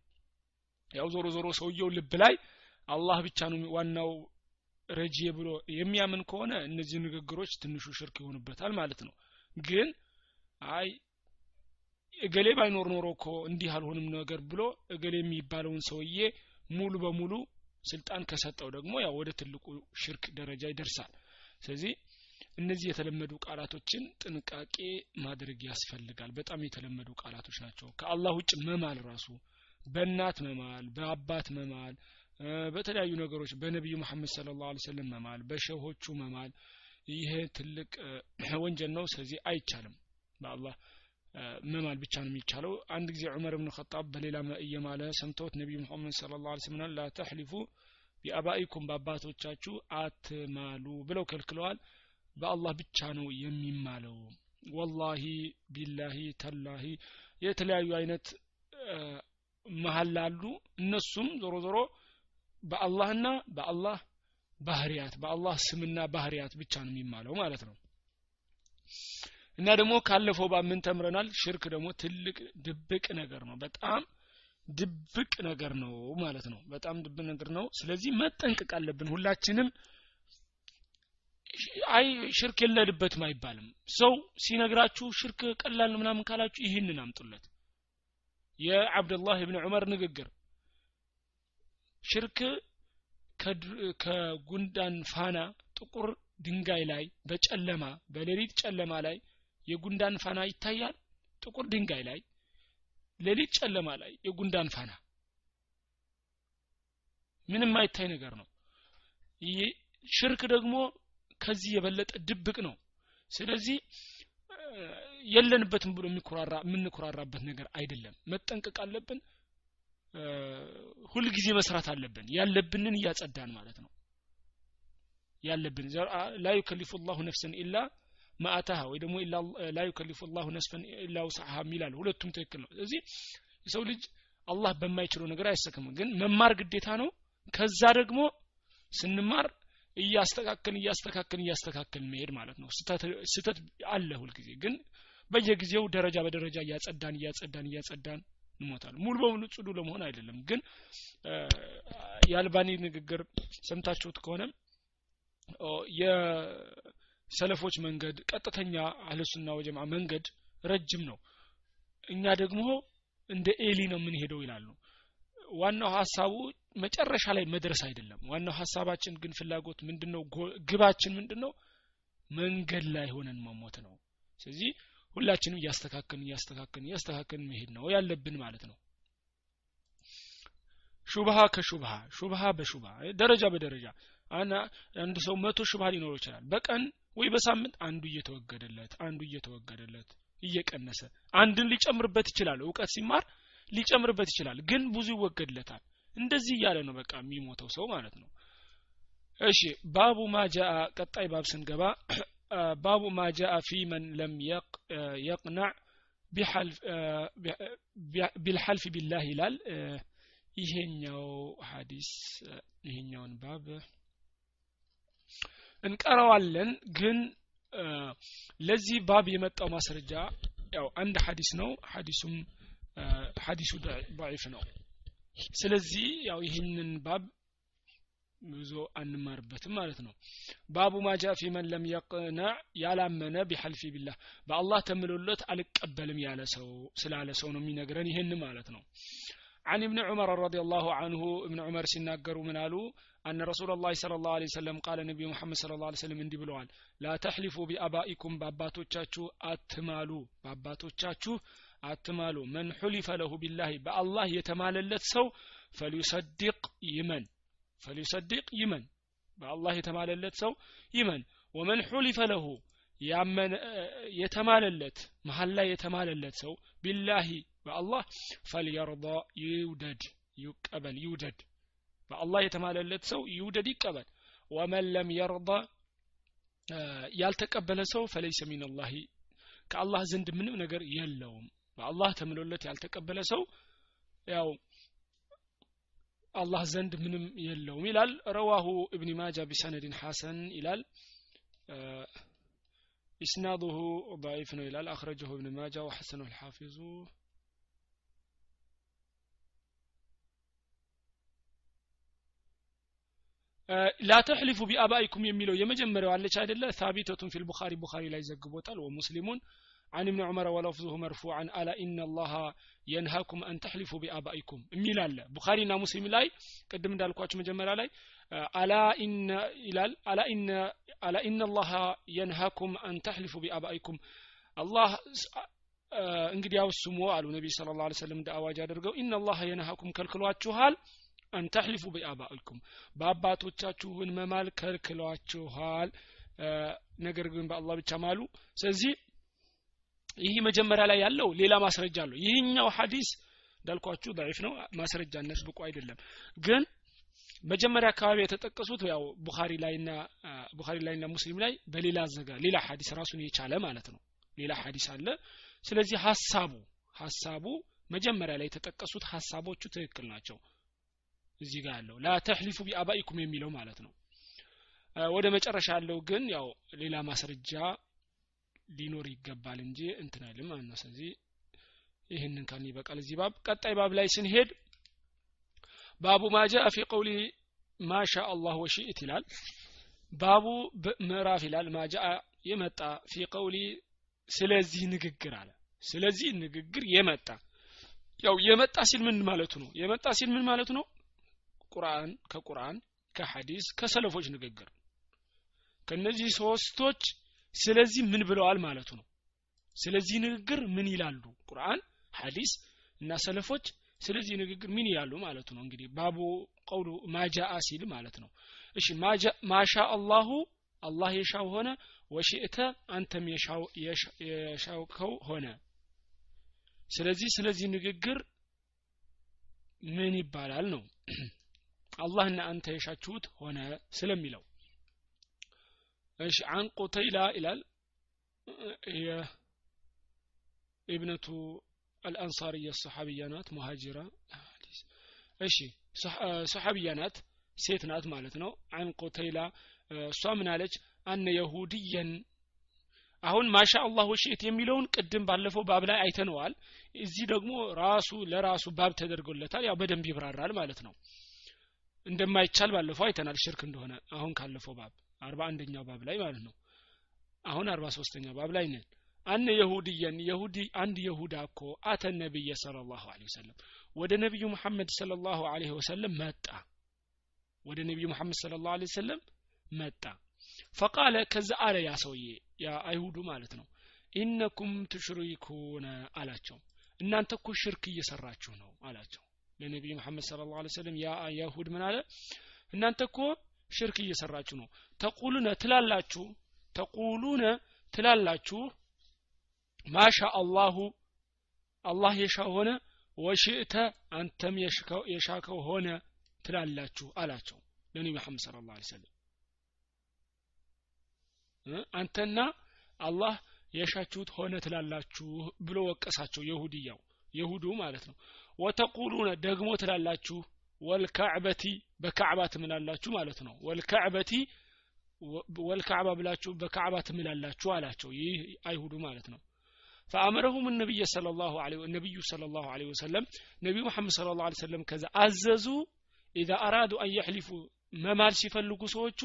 ያው ዞሮ ዞሮ ሰውየው ልብ ላይ አላህ ብቻ ነው ዋናው ረጂ ብሎ የሚያምን ከሆነ እነዚህ ንግግሮች ትንሹ ሽርክ ይሆኑበታል ማለት ነው። ግን አይ እገሌ ባይኖር ኖሮ እኮ እንዲህ አልሆንም ነገር ብሎ እገሌ የሚባለውን ሰውዬ ሙሉ በሙሉ ስልጣን ከሰጠው ደግሞ ያው ወደ ትልቁ ሽርክ ደረጃ ይደርሳል። ስለዚህ እነዚህ የተለመዱ ቃላቶችን ጥንቃቄ ማድረግ ያስፈልጋል። በጣም የተለመዱ ቃላቶች ናቸው። ከአላህ ውጭ መማል ራሱ በእናት መማል በአባት መማል በተለያዩ ነገሮች በነቢዩ መሐመድ ስለ ላሁ ሰለም መማል በሸሆቹ መማል ይሄ ትልቅ ወንጀል ነው። ስለዚህ አይቻልም። በአላህ መማል ብቻ ነው የሚቻለው። አንድ ጊዜ ዑመር ብን ኸጣብ በሌላ እየማለ ሰምተውት ነቢዩ ሙሐመድ ስለ ላ ስለም ላ ተሕሊፉ ቢአባኢኩም በአባቶቻችሁ አትማሉ ብለው ከልክለዋል በአላህ ብቻ ነው የሚማለው። ወላሂ ቢላሂ ተላሂ የተለያዩ አይነት መሀል አሉ። እነሱም ዞሮ ዞሮ በአላህና በአላህ ባህሪያት በአላህ ስምና ባህሪያት ብቻ ነው የሚማለው ማለት ነው። እና ደግሞ ካለፈው ባምን ተምረናል? ሽርክ ደግሞ ትልቅ ድብቅ ነገር ነው። በጣም ድብቅ ነገር ነው ማለት ነው። በጣም ድብቅ ነገር ነው። ስለዚህ መጠንቀቅ አለብን ሁላችንም አይ ሽርክ የለንበትም አይባልም። ሰው ሲነግራችሁ ሽርክ ቀላል ምናምን ካላችሁ ይህንን አምጡለት። የአብደላህ ብን ዑመር ንግግር። ሽርክ ከጉንዳን ፋና ጥቁር ድንጋይ ላይ በጨለማ በሌሊት ጨለማ ላይ የጉንዳን ፋና ይታያል? ጥቁር ድንጋይ ላይ ሌሊት ጨለማ ላይ የጉንዳን ፋና። ምንም አይታይ ነገር ነው። ሽርክ ደግሞ ከዚህ የበለጠ ድብቅ ነው። ስለዚህ የለንበትም ብሎ የምንኮራራበት ነገር አይደለም። መጠንቀቅ አለብን። ሁልጊዜ መስራት አለብን። ያለብንን እያጸዳን ማለት ነው። ያለብን ላ ዩከሊፉ ላሁ ነፍሰን ኢላ ማአታሃ ወይ ደግሞ ላ ዩከሊፉ ላሁ ነስፈን ኢላ ውስዓሃ የሚላል ሁለቱም ትክክል ነው። ስለዚህ የሰው ልጅ አላህ በማይችለው ነገር አይሰክም ግን መማር ግዴታ ነው። ከዛ ደግሞ ስንማር እያስተካከልን እያስተካከልን እያስተካከልን መሄድ ማለት ነው። ስተት አለ ሁልጊዜ ግን በየጊዜው ደረጃ በደረጃ እያጸዳን እያጸዳን እያጸዳን እንሞታል ሙሉ በሙሉ ጽዱ ለመሆን አይደለም ግን የአልባኒ ንግግር ሰምታችሁት ከሆነ የሰለፎች መንገድ ቀጥተኛ አህለሱና ወጀማ መንገድ ረጅም ነው። እኛ ደግሞ እንደ ኤሊ ነው የምንሄደው ይላሉ ዋናው ሀሳቡ መጨረሻ ላይ መድረስ አይደለም። ዋናው ሀሳባችን ግን ፍላጎት ምንድነው? ግባችን ምንድነው? መንገድ ላይ ሆነን መሞት ነው። ስለዚህ ሁላችንም እያስተካከልን እያስተካከልን እያስተካከልን መሄድ ነው ያለብን ማለት ነው። ሹብሃ ከሹብሃ ሹብሃ በሹብሃ ደረጃ በደረጃ አንድ ሰው መቶ ሹብሃ ሊኖረው ይችላል። በቀን ወይ በሳምንት አንዱ እየተወገደለት አንዱ እየተወገደለት እየቀነሰ አንድን ሊጨምርበት ይችላል። እውቀት ሲማር ሊጨምርበት ይችላል ግን ብዙ ይወገድለታል። እንደዚህ እያለ ነው በቃ የሚሞተው ሰው ማለት ነው። እሺ ባቡ ማጃአ ቀጣይ ባብ ስንገባ ባቡ ማጃአ ፊ መን ለም የቅናዕ ቢልሐልፍ ቢላህ ይላል። ይሄኛው ሀዲስ ይሄኛውን ባብ እንቀረዋለን። ግን ለዚህ ባብ የመጣው ማስረጃ ያው አንድ ሀዲስ ነው። ሀዲሱም ሀዲሱ ضعيف ነው ስለዚህ ያው ይህንን ባብ ብዙ አንማርበትም ማለት ነው ባቡ ማጃ ፊ መን ለም የቅነዕ ያላመነ ቢሐልፊ ቢላህ በአላህ ተምሎለት አልቀበልም ያለ ሰው ስላለ ሰው ነው የሚነግረን ይህን ማለት ነው عن ابن عمر رضي الله عنه ابن عمر ሲናገሩ ምን አሉ أن رسول الله صلى الله عليه وسلم قال نبي محمد صلى الله عليه وسلم እንዲህ ብለዋል لا تحلفوا بأبائكم በአባቶቻችሁ አትማሉ በአባቶቻችሁ አትማሉ። መን ሑሊፈ ለሁ ቢላሂ በአላህ የተማለለት ሰው ፈሊዩሰድቅ ይመን ፈሊዩሰድቅ ይመን በአላህ የተማለለት ሰው ይመን። ወመን ሑሊፈ ለሁ የተማለለት መሀል ላይ የተማለለት ሰው ቢላሂ በአላህ ፈልየርዳ ይውደድ ይቀበል ይውደድ በአላህ የተማለለት ሰው ይውደድ ይቀበል። ወመን ለም የርዳ ያልተቀበለ ሰው ፈለይሰ ሚንላሂ ከአላህ ዘንድ ምንም ነገር የለውም الله تملولت يالتقبل سو ياو الله زند من يلو ميلال رواه ابن ماجه بسند حسن إلال إسناده ضعيف إلى أخرجه ابن ماجه وحسنه الحافظ لا تحلفوا بآبائكم يميلوا يمجمروا على شاهد الله ثابتة في البخاري بخاري لا يزقبوتال ومسلمون عن ابن عمر ولفظه مرفوعا ألا إن الله ينهاكم أن تحلفوا بآبائكم የሚል አለ ቡኻሪና ሙስሊም ላይ ቅድም እንዳልኳችሁ መጀመሪያ ላይ አላ ኢነ ይላል አላ ኢነ አላ ኢነ الله ينهاكم أن تحلفوا بآبائكم አላህ እንግዲህ ያው ስሙ አሉ ነቢ ስለ ላ ሰለም እንደ አዋጅ አድርገው ኢነ ላህ የነሃኩም ከልክሏችኋል አን ተሕሊፉ ቢአባኢኩም በአባቶቻችሁን መማል ከልክሏችኋል ነገር ግን በአላህ ብቻ ማሉ ስለዚህ ይህ መጀመሪያ ላይ ያለው ሌላ ማስረጃ አለው ይህኛው ሐዲስ እንዳልኳችሁ ضعيف ነው ማስረጃነት ብቁ አይደለም ግን መጀመሪያ አካባቢ የተጠቀሱት ያው ቡኻሪ ላይና ቡኻሪ ላይና ሙስሊም ላይ በሌላ ዘጋ ሌላ ሐዲስ ራሱን የቻለ ማለት ነው ሌላ ሐዲስ አለ ስለዚህ ሐሳቡ ሐሳቡ መጀመሪያ ላይ የተጠቀሱት ሐሳቦቹ ትክክል ናቸው እዚህ ጋር ያለው ላ ተሕሊፉ ቢአባኢኩም የሚለው ማለት ነው ወደ መጨረሻ ያለው ግን ያው ሌላ ማስረጃ ሊኖር ይገባል እንጂ እንትን አይልም ማለት ነው። ስለዚህ ይህንን ካን ይበቃል እዚህ ባብ ቀጣይ ባብ ላይ ስንሄድ ባቡ ማጃ ፊ ቀውሊ ማሻ አላህ ወሺእት ይላል። ባቡ ምዕራፍ ይላል ማጃ የመጣ ፊ ቀውሊ ስለዚህ ንግግር አለ። ስለዚህ ንግግር የመጣ ያው የመጣ ሲል ምን ማለቱ ነው? የመጣ ሲል ምን ማለቱ ነው? ቁርአን ከቁርአን ከሐዲስ ከሰለፎች ንግግር። ከነዚህ ሶስቶች ስለዚህ ምን ብለዋል ማለቱ ነው። ስለዚህ ንግግር ምን ይላሉ? ቁርአን ሐዲስ እና ሰለፎች ስለዚህ ንግግር ምን ይላሉ ማለቱ ነው። እንግዲህ ባቡ ቀውሉ ማጃአ ሲል ማለት ነው። እሺ ማሻ አላሁ አላህ የሻው ሆነ ወሽእተ አንተም የሻውከው ሆነ። ስለዚህ ስለዚህ ንግግር ምን ይባላል ነው። አላህና አንተ የሻችሁት ሆነ ስለሚለው እሺ አን ቁተይላ ይላል የእብነቱ አልአንሳርያ ሰሓብያ ናት ሙሃጅራ እሺ ሰሓብያ ናት ሴት ናት ማለት ነው አን ቁተይላ እሷ ምናለች አነ የሁድየን አሁን ማሻ አላሁ ሽት የሚለውን ቅድም ባለፈው ባብ ላይ አይተነዋል እዚህ ደግሞ ራሱ ለራሱ ባብ ተደርጎለታል ያው በደንብ ይብራራል ማለት ነው እንደማይቻል ባለፈው አይተናል ሽርክ እንደሆነ አሁን ካለፈው ባብ አርባ አንደኛው ባብ ላይ ማለት ነው። አሁን አርባ ሶስተኛው ባብ ላይ ነን። አነ የሁድየን የሁዲ አንድ የሁዳ እኮ አተ ነቢየ ስለ ላሁ ወሰለም። ወደ ነቢዩ ሙሐመድ ስለ ላሁ ወሰለም መጣ። ወደ ነቢዩ ሙሐመድ ስለ ላሁ ወሰለም መጣ። ፈቃለ ከዛ አለ ያ ሰውዬ ያ አይሁዱ ማለት ነው። ኢነኩም ትሽሪኩነ አላቸው። እናንተ እኮ ሽርክ እየሰራችሁ ነው አላቸው። ለነቢዩ መሐመድ ስለ ላሁ ሰለም ያ አይሁድ ምን አለ? እናንተ እኮ ሽርክ እየሰራችሁ ነው። ተቁሉነ ትላላችሁ ተቁሉነ ትላላችሁ። ማሻ አላሁ አላህ የሻ ሆነ ወሽእተ አንተም የሻከው ሆነ ትላላችሁ አላቸው ለነቢ መሐመድ ስለ ላ ሰለም አንተና አላህ የሻችሁት ሆነ ትላላችሁ ብሎ ወቀሳቸው የሁድያው የሁዱ ማለት ነው። ወተቁሉነ ደግሞ ትላላችሁ ወልካዕበቲ በካዕባ ትምላላችሁ ማለት ነው ወልካዕበቲ ወልካዕባ ብላችሁ በካዕባ ትምላላችሁ አላቸው ይህ አይሁዱ ማለት ነው فأمرهم النبي صلى الله عليه النبي صلى الله عليه وسلم نبي محمد صلى الله عليه وسلم كذا عززوا إذا أرادوا أن يحلفوا መማል ሲፈልጉ ሰዎቹ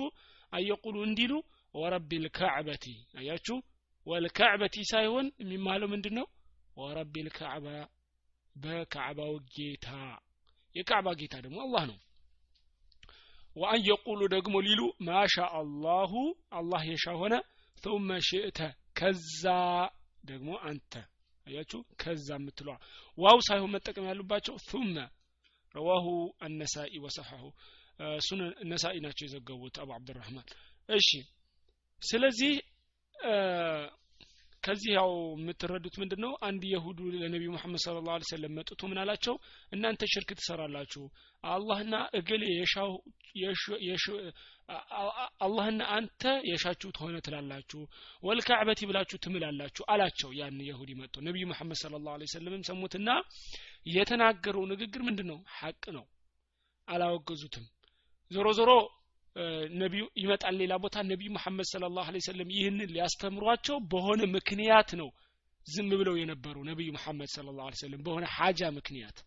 አየቁሉ እንዲሉ ወረቢ ልካዕበቲ አያችሁ ወልካዕበቲ ሳይሆን የሚማለው ምንድን ነው ወረቢ ልካዕባ በካዕባው ጌታ የካዕባ ጌታ ደግሞ አላህ ነው ወአን የቁሉ ደግሞ ሊሉ ማሻ አላሁ አላህ የሻ ሆነ ثم ሽእተ ከዛ ደግሞ አንተ አያችሁ ከዛ የምትለዋ ዋው ሳይሆን መጠቀም ያሉባቸው ثم ረዋሁ አነሳኢ ወሰሐሁ ሱነን ነሳኢ ናቸው የዘገቡት አቡ አብዱራህማን እሺ ስለዚህ ከዚህ ያው የምትረዱት ምንድን ነው አንድ የሁዱ ለነቢዩ መሐመድ ስለ ላሁ ሰለም መጥቶ ምን አላቸው? እናንተ ሽርክ ትሰራላችሁ። አላህና እገሌ አላህና አንተ የሻችሁት ሆነ ትላላችሁ። ወልካዕበቲ ብላችሁ ትምላላችሁ አላቸው። ያን የሁዲ መጥቶ ነቢዩ መሐመድ ስለ ላሁ ሰለምም ሰሙትና የተናገረው ንግግር ምንድን ነው ሐቅ ነው። አላወገዙትም። ዞሮ ዞሮ ነቢዩ ይመጣል ሌላ ቦታ ነቢዩ መሐመድ ስለ ላሁ ሰለም ይህንን ሊያስተምሯቸው በሆነ ምክንያት ነው ዝም ብለው የነበሩ ነቢዩ መሐመድ ስለ ላሁ ሰለም በሆነ ሀጃ ምክንያት።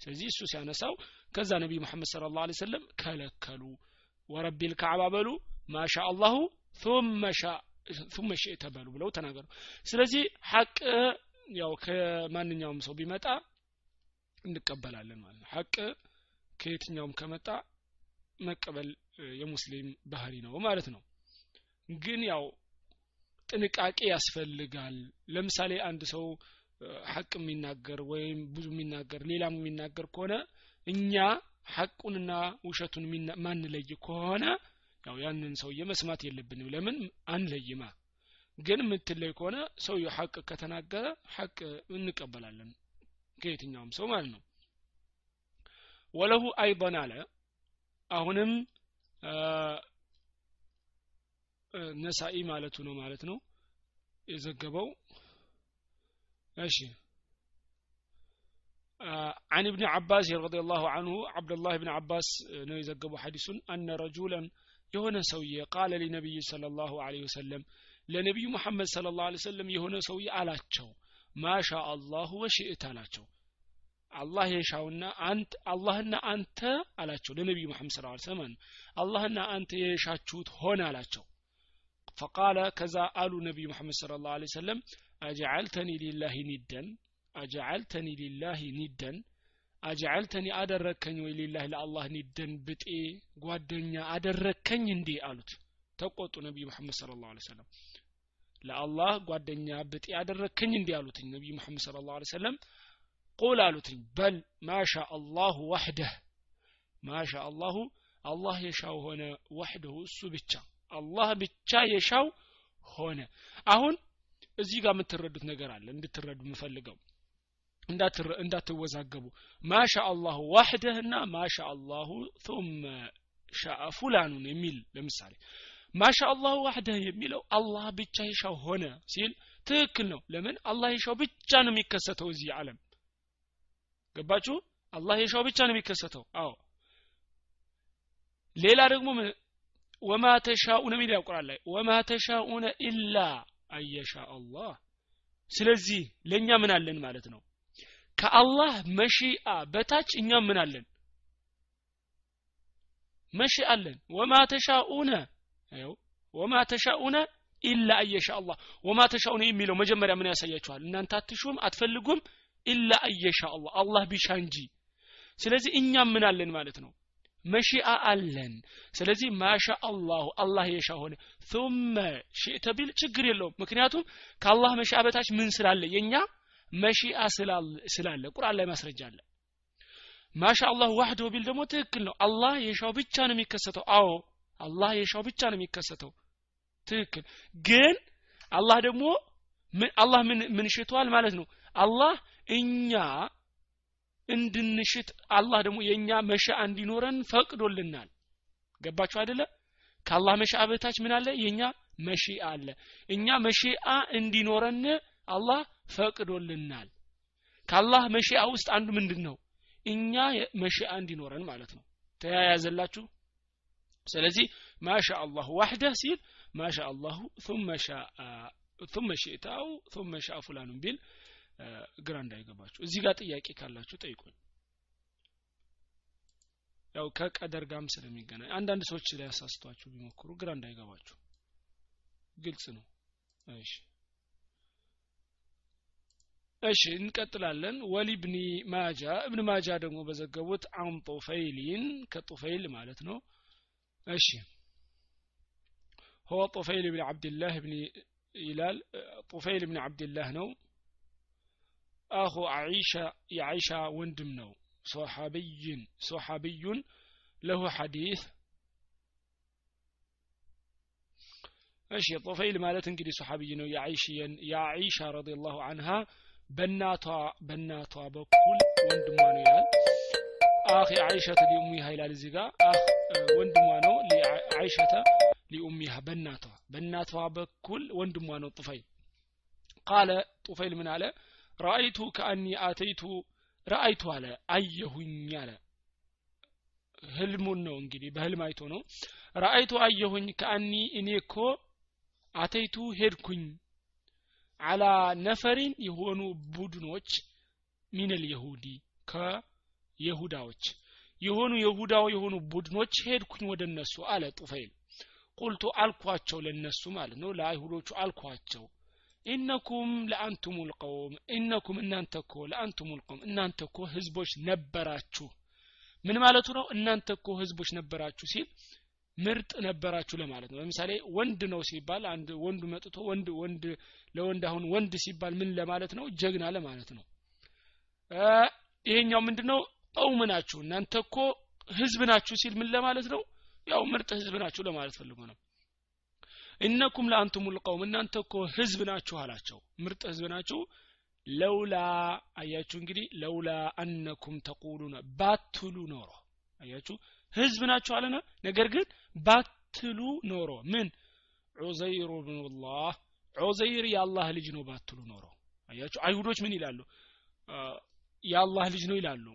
ስለዚህ እሱ ሲያነሳው ከዛ ነቢዩ መሐመድ ስለ ላሁ ሰለም ከለከሉ። ወረቢ ልካዕባ በሉ ማሻ አላሁ ثم ሽእተ በሉ ብለው ተናገሩ። ስለዚህ ሐቅ ያው ከማንኛውም ሰው ቢመጣ እንቀበላለን ማለት ነው። ሐቅ ከየትኛውም ከመጣ መቀበል የሙስሊም ባህሪ ነው ማለት ነው። ግን ያው ጥንቃቄ ያስፈልጋል። ለምሳሌ አንድ ሰው ሐቅ የሚናገር ወይም ብዙ የሚናገር ሌላም የሚናገር ከሆነ እኛ ሐቁንና ውሸቱን ማንለይ ከሆነ ያው ያንን ሰውዬ መስማት የለብንም። ለምን? አንለይማ። ግን የምትለይ ከሆነ ሰውየው ሐቅ ከተናገረ ሐቅ እንቀበላለን ከየትኛውም ሰው ማለት ነው። ወለሁ አይበን አለ። አሁንም ነሳኢ ማለቱ ነው ማለት ነው የዘገበው እሺ عن ابن عباس رضي الله عنه عبد الله بن عباس ነው የዘገበው ሐዲሱን أن رجلا የሆነ ሰውዬ ቃለ لنبي صلى الله عليه وسلم ለነቢዩ መሐመድ صلى الله عليه وسلم የሆነ ሰውዬ አላቸው ማሻ አላሁ ወሽእት አላቸው አላህ የሻውና አንተ አላህና አንተ አላቸው። ለነቢዩ መሐመድ ስለ ሰለም አላህና አንተ የሻችሁት ሆነ አላቸው። ፈቃለ ከዛ አሉ ነቢዩ መሐመድ ስለ ላሁ ለ ሰለም አጀዓልተኒ ሊላሂ ኒደን አጀዓልተኒ ሊላሂ ኒደን አጀዓልተኒ አደረከኝ ወይ ሊላህ ለአላህ ኒደን ብጤ ጓደኛ አደረከኝ እንዴ አሉት። ተቆጡ ነቢዩ መሐመድ ስለ ላሁ ሰለም ለአላህ ጓደኛ ብጤ አደረከኝ እንዴ አሉትኝ ነቢዩ መሐመድ ስለ ላሁ ሰለም ቁል አሉትኝ በል ማሻ አላሁ ዋሕደህ ማሻ አላሁ አላህ የሻው ሆነ ወሕደሁ እሱ ብቻ. አላህ ብቻ የሻው ሆነ አሁን እዚህ ጋር የምትረዱት ነገር አለ እንድትረዱ የምፈልገው። እንዳትወዛገቡ። ማሻ አላሁ ዋሕደህና ማሻ አላሁ ثመ ሻአ ፉላኑን የሚል ለምሳሌ ማሻ አላሁ ዋሕደህ የሚለው አላህ ብቻ የሻው ሆነ ሲል ትክክል ነው። ለምን? አላህ የሻው ብቻ ነው የሚከሰተው እዚህ ዓለም ገባችሁ? አላህ የሻው ብቻ ነው የሚከሰተው። አዎ። ሌላ ደግሞ ወማ ተሻኡነ ሚል ያቁራል ላይ ወማ ተሻኡነ ኢላ አየሻ አላህ ስለዚህ ለእኛ ምን አለን ማለት ነው? ከአላህ መሺአ በታች እኛ ምን አለን? መሺ አለን። ወማ ተሻኡነ ወማ ተሻኡነ ኢላ አየሻ አላህ ወማ ተሻኡነ የሚለው መጀመሪያ ምን ያሳያችኋል? እናንተ አትሹም አትፈልጉም ኢላ አየሻ አላህ አላህ ቢሻ እንጂ። ስለዚህ እኛም ምን አለን ማለት ነው? መሺአ አለን። ስለዚህ ማሻ አላሁ አላህ የሻ ሆነ። ثመ ሽእተ ቢል ችግር የለውም። ምክንያቱም ከአላህ መሺአ በታች ምን ስላለ? የእኛ መሺአ ስላለ። ቁርአን ላይ ማስረጃ አለ። ማሻ አላሁ ዋህደሁ ቢል ደግሞ ትክክል ነው። አላህ የሻው ብቻ ነው የሚከሰተው። አዎ አላህ የሻው ብቻ ነው የሚከሰተው። ትክክል። ግን አላህ ደግሞ አላህ ምን ሽቷል ማለት ነው? አላህ እኛ እንድንሽት አላህ ደግሞ የእኛ መሻ እንዲኖረን ፈቅዶልናል ገባችሁ አይደለ ከአላህ መሻ በታች ምን አለ የኛ መሺአ አለ እኛ መሺአ እንዲኖረን አላህ ፈቅዶልናል ከአላህ መሺአ ውስጥ አንዱ ምንድን ነው እኛ መሺአ እንዲኖረን ማለት ነው ተያያዘላችሁ ስለዚህ ማሻ አላሁ ዋሕደህ ሲል ማሻ አላሁ ثم شاء ثم شئت او ثم شاء فلان ቢል ግራ እንዳይገባችሁ እዚህ ጋር ጥያቄ ካላችሁ ጠይቁኝ ያው ከቀደር ጋርም ስለሚገናኝ አንዳንድ ሰዎች ሊያሳስቷችሁ ቢሞክሩ ግራ እንዳይገባችሁ ግልጽ ነው እሺ እሺ እንቀጥላለን ወሊብኒ ማጃ እብን ማጃ ደግሞ በዘገቡት አን ጡፈይሊን ከጡፈይል ማለት ነው እሺ هو طفيل بن عبد الله بن ይላል ጡፈይል ብን አብድላህ ነው አሁ አይሻ የአይሻ ወንድም ነው ሶሓብይን ሶሓብዩን ለሁ ሐዲስ እሺ ጦፈይል ማለት እንግዲህ ሶሓብይ ነው የአይሻ ረዲየላሁ አንሃ በእናቷ በእናቷ በኩል ወንድሟ ነው ይላል አኺ አይሸተ ሊኡሚሃ ይላል እዚህ ጋር አህ ወንድሟ ነው አይሸተ ሊኡሚሃ በእናቷ በእናቷ በኩል ወንድሟ ነው ጡፈይል ቃለ ጡፈይል ምን አለ ረአይቱ ከአኒ አተይቱ ረአይቱ አለ አየሁኝ አለ። ህልሙን ነው እንግዲህ በህልም አይቶ ነው። ረአይቱ አየሁኝ ከአኒ እኔ እኮ አተይቱ ሄድኩኝ። አላ ነፈሪን የሆኑ ቡድኖች ሚነል የሁዲ ከየሁዳዎች የሆኑ የሁዳው የሆኑ ቡድኖች ሄድኩኝ ወደ እነሱ አለ ጡፈይል። ቁልቱ አልኳቸው ለነሱ ማለት ነው። ለአይሁዶቹ አልኳቸው ኢነኩም ለአንቱም ልቀውም ኢነኩም እናንተ እኮ ለአንቱም ልቀውም እናንተ እኮ ህዝቦች ነበራችሁ። ምን ማለቱ ነው? እናንተ እኮ ህዝቦች ነበራችሁ ሲል ምርጥ ነበራችሁ ለማለት ነው። ለምሳሌ ወንድ ነው ሲባል አንድ ወንዱ መጥቶ ወንድ ወንድ ለወንድ አሁን ወንድ ሲባል ምን ለማለት ነው? ጀግና ለማለት ነው። ይሄኛው ምንድነው? ቀውም ናችሁ። እናንተ እኮ ህዝብ ናችሁ ሲል ምን ለማለት ነው? ያው ምርጥ ህዝብ ናችሁ ለማለት ፈልጎ ነው እነኩም ለአንቱም ልቀውም እናንተ እኮ ህዝብ ናችሁ አላቸው ምርጥ ህዝብ ናችሁ ለውላ አያችሁ እንግዲህ ለውላ አነኩም ተቁሉነ ባትሉ ኖሮ አያችሁ ህዝብ ናችሁ አለና ነገር ግን ባትሉ ኖሮ ምን ዑዘይሩ ብኑላህ ዑዘይር የአላህ ልጅ ነው ባትሉ ኖሮ አያችሁ አይሁዶች ምን ይላሉ የአላህ ልጅ ነው ይላሉ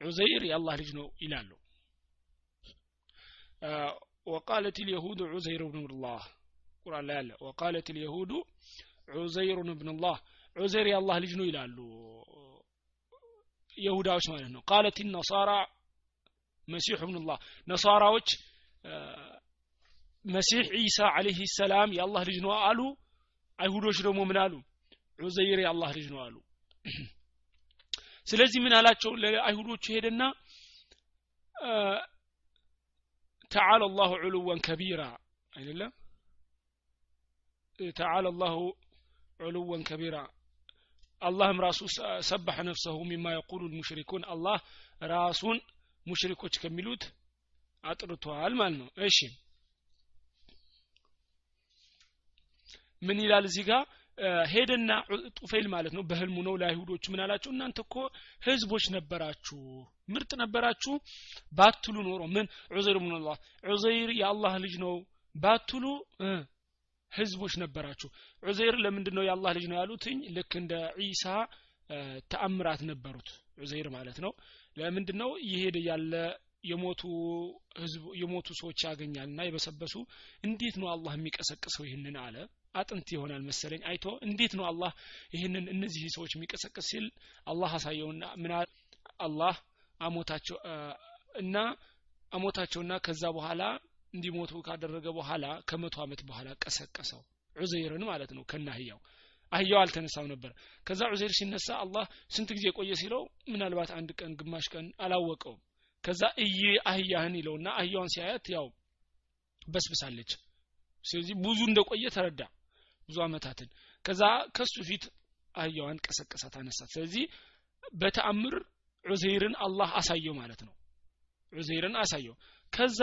ዑዘይር የአላህ ልጅ ነው ይላሉ وقالت اليهود عزير بن الله ቁርአን ላይ አለ ወቃለት ልየሁዱ ዑዘይሩን ብንላህ ዑዘይር የአላህ ልጅ ነው ይላሉ የሁዳዎች ማለት ነው ቃለት ነሳራ መሲሑ ብንላህ ነሳራዎች መሲሕ ዒሳ አለህ ሰላም የአላህ ልጅ ነው አሉ አይሁዶች ደግሞ ምን አሉ ዑዘይር የአላህ ልጅ ነው አሉ ስለዚህ ምን አላቸው ለአይሁዶቹ ሄደና ተዓላ አላሁ ዑሉወን ከቢራ አይደለም ተዓላ አላሁ ዑሉወን ከቢራ አላህም ራሱ ሰበሐ ነፍሰሁ ሚማ የቁሉ ልሙሽሪኩን አላህ ራሱን ሙሽሪኮች ከሚሉት አጥርቷል ማለት ነው እሺ ምን ይላል እዚህ ጋር ሄደና ጡፌል ማለት ነው። በህልሙ ነው። ለአይሁዶች ምን አላቸው እናንተ እኮ ህዝቦች ነበራችሁ። ምርጥ ነበራችሁ። ባትሉ ኖሮ ምን? ዑዘይር ብንላህ ዑዘይር የአላህ ልጅ ነው። ባትሉ ህዝቦች ነበራችሁ። ዑዘይር ለምንድን ነው የአላህ ልጅ ነው ያሉትኝ ልክ እንደ ዒሳ ተአምራት ነበሩት ዑዘይር ማለት ነው። ለምንድን ነው ይሄድ ያለ የሞቱ ህዝብ የሞቱ ሰዎች ያገኛል እና የበሰበሱ? እንዴት ነው አላህ የሚቀሰቅሰው ይህንን አለ። አጥንት ይሆናል መሰለኝ አይቶ እንዴት ነው አላህ ይህንን እነዚህ ሰዎች የሚቀሰቅስ ሲል አላህ አሳየውና ምን አላህ አሞታቸው እና አሞታቸውና ከዛ በኋላ እንዲሞቱ ካደረገ በኋላ ከመቶ አመት በኋላ ቀሰቀሰው። ዑዘይርን ማለት ነው ከነ አህያው። አህያው አልተነሳም ነበር። ከዛ ዑዘይር ሲነሳ አላህ ስንት ጊዜ ቆየ ሲለው ምናልባት አንድ ቀን ግማሽ ቀን አላወቀውም። ከዛ እይ አህያህን ይለውና አህያውን ሲያያት ያው በስብሳለች። ስለዚህ ብዙ እንደቆየ ተረዳ። ብዙ አመታትን ከዛ ከሱ ፊት አህያዋን ቀሰቀሳት አነሳት። ስለዚህ በተአምር ዑዘይርን አላህ አሳየው ማለት ነው። ዑዘይርን አሳየው። ከዛ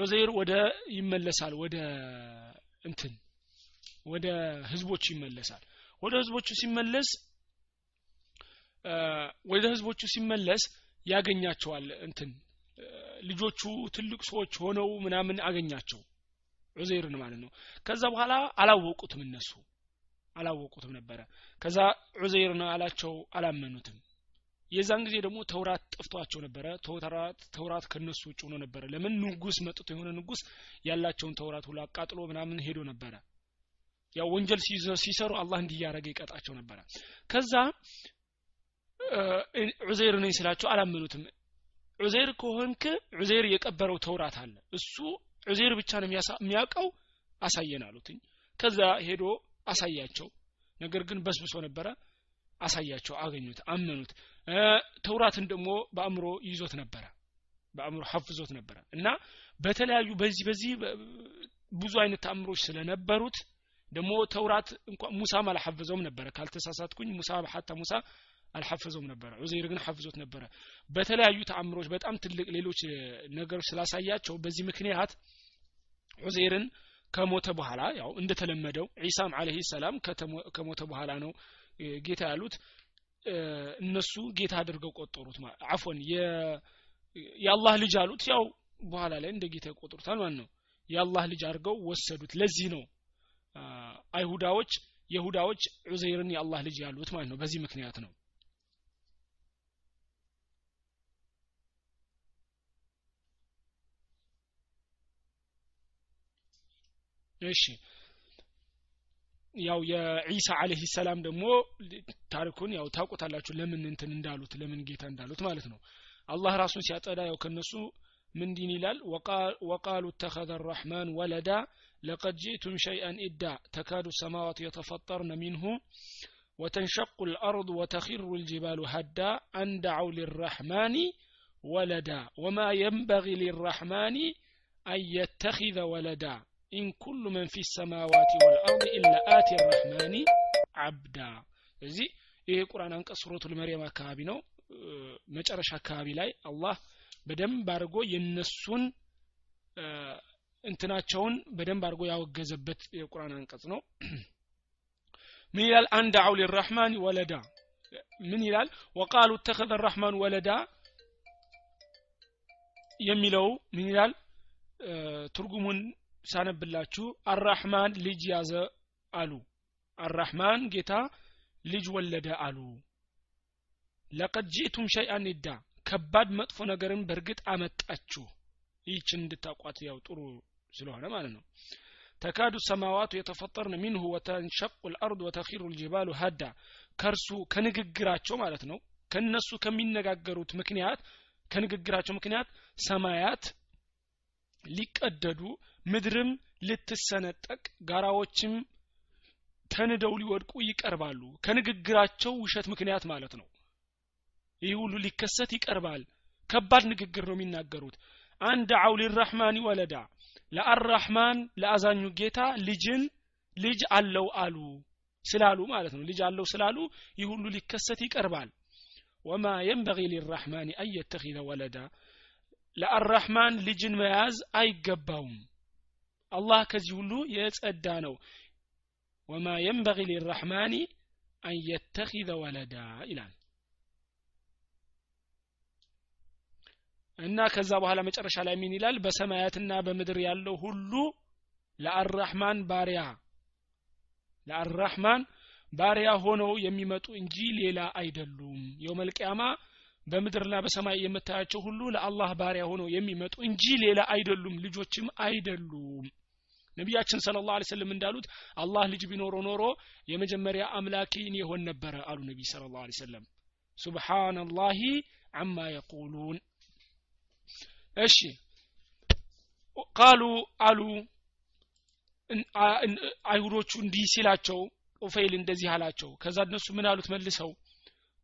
ዑዘይር ወደ ይመለሳል ወደ እንትን ወደ ህዝቦቹ ይመለሳል። ወደ ህዝቦቹ ሲመለስ ወደ ህዝቦቹ ሲመለስ ያገኛቸዋል እንትን ልጆቹ ትልቅ ሰዎች ሆነው ምናምን አገኛቸው ዑዘይርን ማለት ነው። ከዛ በኋላ አላወቁትም እነሱ አላወቁትም ነበረ። ከዛ ዑዘይር ነው አላቸው አላመኑትም የዛን ጊዜ ደግሞ ተውራት ጠፍቷቸው ነበረ። ተውራት ተውራት ከነሱ ውጭ ሆኖ ነበረ። ለምን ንጉስ መጥቶ የሆነ ንጉስ ያላቸውን ተውራት ሁሉ አቃጥሎ ምናምን ሄዶ ነበረ። ያው ወንጀል ሲሰሩ አላህ እንዲህ ይቀጣቸው ነበረ። ከዛ ዑዘይር ነኝ ስላቸው አላመኑትም። ዑዘይር ከሆንክ ዑዘይር የቀበረው ተውራት አለ። እሱ ዑዘይር ብቻ ነው የሚያውቀው አሳየን አሉትኝ። ከዛ ሄዶ አሳያቸው። ነገር ግን በስብሶ ነበረ። አሳያቸው አገኙት አመኑት ተውራትን ደግሞ በአእምሮ ይዞት ነበረ። በአእምሮ ሐፍዞት ነበረ። እና በተለያዩ በዚህ በዚህ ብዙ አይነት ተአምሮች ስለነበሩት ደግሞ ተውራት እንኳን ሙሳም አልሐፈዘውም ነበረ። ካልተሳሳትኩኝ ሙሳ ሀታ ሙሳ አልሐፈዘውም ነበረ። ዑዘይር ግን ሐፍዞት ነበረ። በተለያዩ ተአምሮች በጣም ትልቅ ሌሎች ነገሮች ስላሳያቸው በዚህ ምክንያት ዑዘይርን ከሞተ በኋላ ያው እንደተለመደው ዒሳም አለህ ሰላም ከሞተ በኋላ ነው ጌታ ያሉት እነሱ ጌታ አድርገው ቆጠሩት አፎን የአላህ ልጅ አሉት። ያው በኋላ ላይ እንደ ጌታ ይቆጥሩታል ማለት ነው። የአላህ ልጅ አድርገው ወሰዱት። ለዚህ ነው አይሁዳዎች የሁዳዎች ዑዘይርን የአላህ ልጅ ያሉት ማለት ነው። በዚህ ምክንያት ነው። እሺ ያው የዒሳ አለህ ሰላም ደግሞ ታሪኩን ያው ታውቁታላችሁ ለምን እንትን እንዳሉት ለምን ጌታ እንዳሉት ማለት ነው አላህ ራሱን ሲያጠዳ ያው ከነሱ ምን ዲን ይላል ወቃሉ اتخذ الرحمن ولدا لقد جئتم شيئا إدا تكاد السماوات يتفطرن منه وتنشق الأرض وتخر الجبال هدا أن دعوا للرحمن ولدا وما ينبغي للرحمن أن يتخذ ولدا ኢን ኩሉ መን ፊ ሰማዋት ወልአርድ ኢላ አቲ ረሕማኒ አብዳ እዚህ ይሄ ቁርአን አንቀጽ ሱረቱል መርየም አካባቢ ነው። መጨረሻ አካባቢ ላይ አላህ በደንብ አድርጎ የነሱን እንትናቸውን በደንብ አድርጎ ያወገዘበት የቁርአን አንቀጽ ነው። ምን ይላል? አንድ አው ሊራህማን ወለዳ። ምን ይላል? ወቃሉ ተኸዘ ራህማን ወለዳ የሚለው ምን ይላል? ትርጉሙን ሳነብላችሁ አራህማን ልጅ ያዘ አሉ። አራህማን ጌታ ልጅ ወለደ አሉ። ለቀድ ጂእቱም ሸይአን ይዳ ከባድ መጥፎ ነገርን በእርግጥ አመጣችሁ። ይህችን እንድታቋት ያው ጥሩ ስለሆነ ማለት ነው። ተካዱ ሰማዋቱ የተፈጠርን ሚንሁ ወተንሸቁ ልአርድ ወተኪሩ ልጅባሉ ሀዳ ከእርሱ ከንግግራቸው ማለት ነው። ከነሱ ከሚነጋገሩት ምክንያት ከንግግራቸው ምክንያት ሰማያት ሊቀደዱ ምድርም ልትሰነጠቅ ጋራዎችም ተንደው ሊወድቁ ይቀርባሉ። ከንግግራቸው ውሸት ምክንያት ማለት ነው። ይህ ሁሉ ሊከሰት ይቀርባል። ከባድ ንግግር ነው የሚናገሩት። አንድ አው ሊራህማን ወለዳ ለአራህማን ለአዛኙ ጌታ ልጅን ልጅ አለው አሉ ስላሉ ማለት ነው። ልጅ አለው ስላሉ ይህ ሁሉ ሊከሰት ይቀርባል። ወማ የንበጊ ሊራህማን አን ወለዳ ለአራህማን ልጅን መያዝ አይገባውም። አላህ ከዚህ ሁሉ የጸዳ ነው። ወማ የንበጊ ሊራህማኒ አን የተኪዘ ወለዳ ይላል። እና ከዛ በኋላ መጨረሻ ላይ ምን ይላል? በሰማያትና በምድር ያለው ሁሉ ለአራህማን ባሪያ ለአራህማን ባሪያ ሆነው የሚመጡ እንጂ ሌላ አይደሉም። የውመልቅያማ በምድርና በሰማይ የምታያቸው ሁሉ ለአላህ ባሪያ ሆነው የሚመጡ እንጂ ሌላ አይደሉም ልጆችም አይደሉም። ነቢያችን ስለ ላሁ ሰለም እንዳሉት አላህ ልጅ ቢኖረው ኖሮ የመጀመሪያ አምላኪን የሆን ነበረ አሉ ነቢይ ስለ ላሁ ሰለም ሱብሓናላሂ አማ የቁሉን። እሺ ቃሉ አሉ አይሁዶቹ እንዲህ ሲላቸው ኡፈይል እንደዚህ አላቸው። ከዛ እነሱ ምን አሉት መልሰው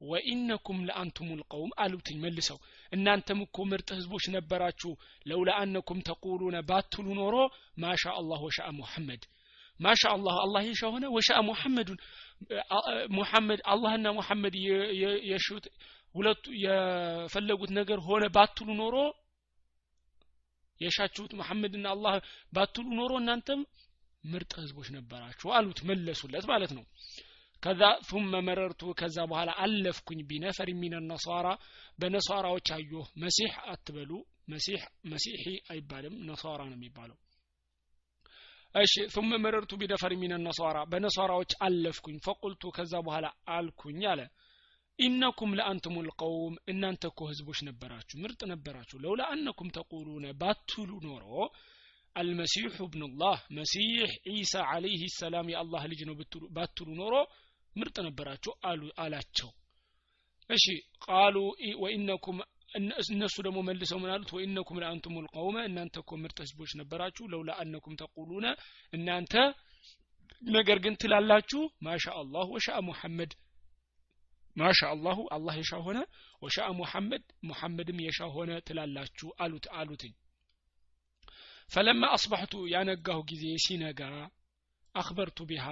ወኢነኩም ለአንቱም ልቀውም አሉትኝ መልሰው። እናንተም እኮ ምርጥ ህዝቦች ነበራችሁ። ለውላ አነኩም ተቁሉነ ባትሉ ኖሮ ማሻ አላህ ወሻአ ሙሐመድ። ማሻ አላህ አላህ የሻ ሆነ ወሻአ ሙሐመዱን። ሙሐመድ አላህና ሙሐመድ የሹት ሁለቱ የፈለጉት ነገር ሆነ ባትሉ ኖሮ የሻችሁት መሐመድና አላህ ባትሉ ኖሮ እናንተም ምርጥ ህዝቦች ነበራችሁ አሉት መለሱለት ማለት ነው ከዛ ثم መረርቱ ከዛ በኋላ አለፍኩኝ ቢነፈር ሚን ነሷራ በነሷራዎች አየሁ መሲሕ አትበሉ መሲሕ መሲሒ አይባልም ነሷራ ነው የሚባለው እሺ ثم مررت بنفر من النصارى በነሷራዎች አለፍኩኝ ፈቁልቱ ከዛ በኋላ አልኩኝ አለ ኢነኩም ለአንቱም ልቀውም እናንተ እኮ ህዝቦች ነበራችሁ ምርጥ ነበራችሁ ለውላ አነኩም ተቁሉነ ባትሉ ኖሮ አልመሲሑ ብኑላህ መሲሕ ዒሳ አለይህ ሰላም የአላህ ልጅ ነው ባትሉ ኖሮ ምርጥ ነበራችሁ አሉ አላቸው። እሺ ቃሉ ወኢነኩም እነሱ ደግሞ መልሰው ምን አሉት? ወኢነኩም ለአንቱም ልቀውመ እናንተ እኮ ምርጥ ህዝቦች ነበራችሁ ለውላ አነኩም ተቁሉነ እናንተ ነገር ግን ትላላችሁ ማሻ አላህ ወሻ ሙሐመድ ማሻ አላሁ አላህ የሻ ሆነ ወሻ ሙሐመድ ሙሐመድም የሻ ሆነ ትላላችሁ አሉት አሉትኝ። ፈለማ አስባሕቱ ያነጋሁ ጊዜ ሲነጋ አክበርቱ ቢሃ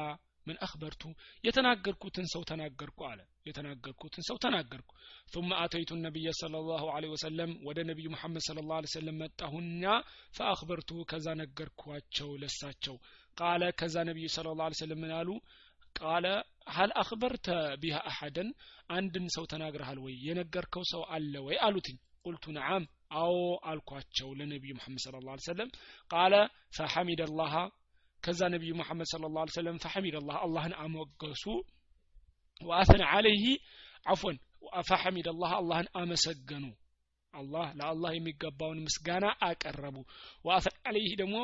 ምን አክበርቱ የተናገርኩትን ሰው ተናገርኩ አለ የተናገርኩትን ሰው ተናገርኩ ثم أتيت النبي صلى الله عليه وسلم ወደ ነቢዩ መሐመድ صلى الله عليه وسلم መጣሁና فأخبرته ከዛ ነገርኳቸው ለሳቸው ቃለ ከዛ ነቢዩ صلى الله عليه وسلم ምን አሉ ቃለ ሀል አክበርተ ቢሃ አሐደን አንድን ሰው ተናግረሃል ወይ የነገርከው ሰው አለ ወይ አሉትኝ ቁልቱ ነዓም አዎ አልኳቸው ለነቢዩ መሐመድ ስለ ላ ሰለም ቃለ ፈሐሚድ አላህ ከዛ ነቢዩ መሐመድ ስለ ላ ሰለም ፈሐሚድ አላህ አላህን አሞገሱ። ወአተነ አለይህ አፎን ፈሐሚድ አላህ አላህን አመሰገኑ። አላህ ለአላህ የሚገባውን ምስጋና አቀረቡ። ወአተን አለይህ ደግሞ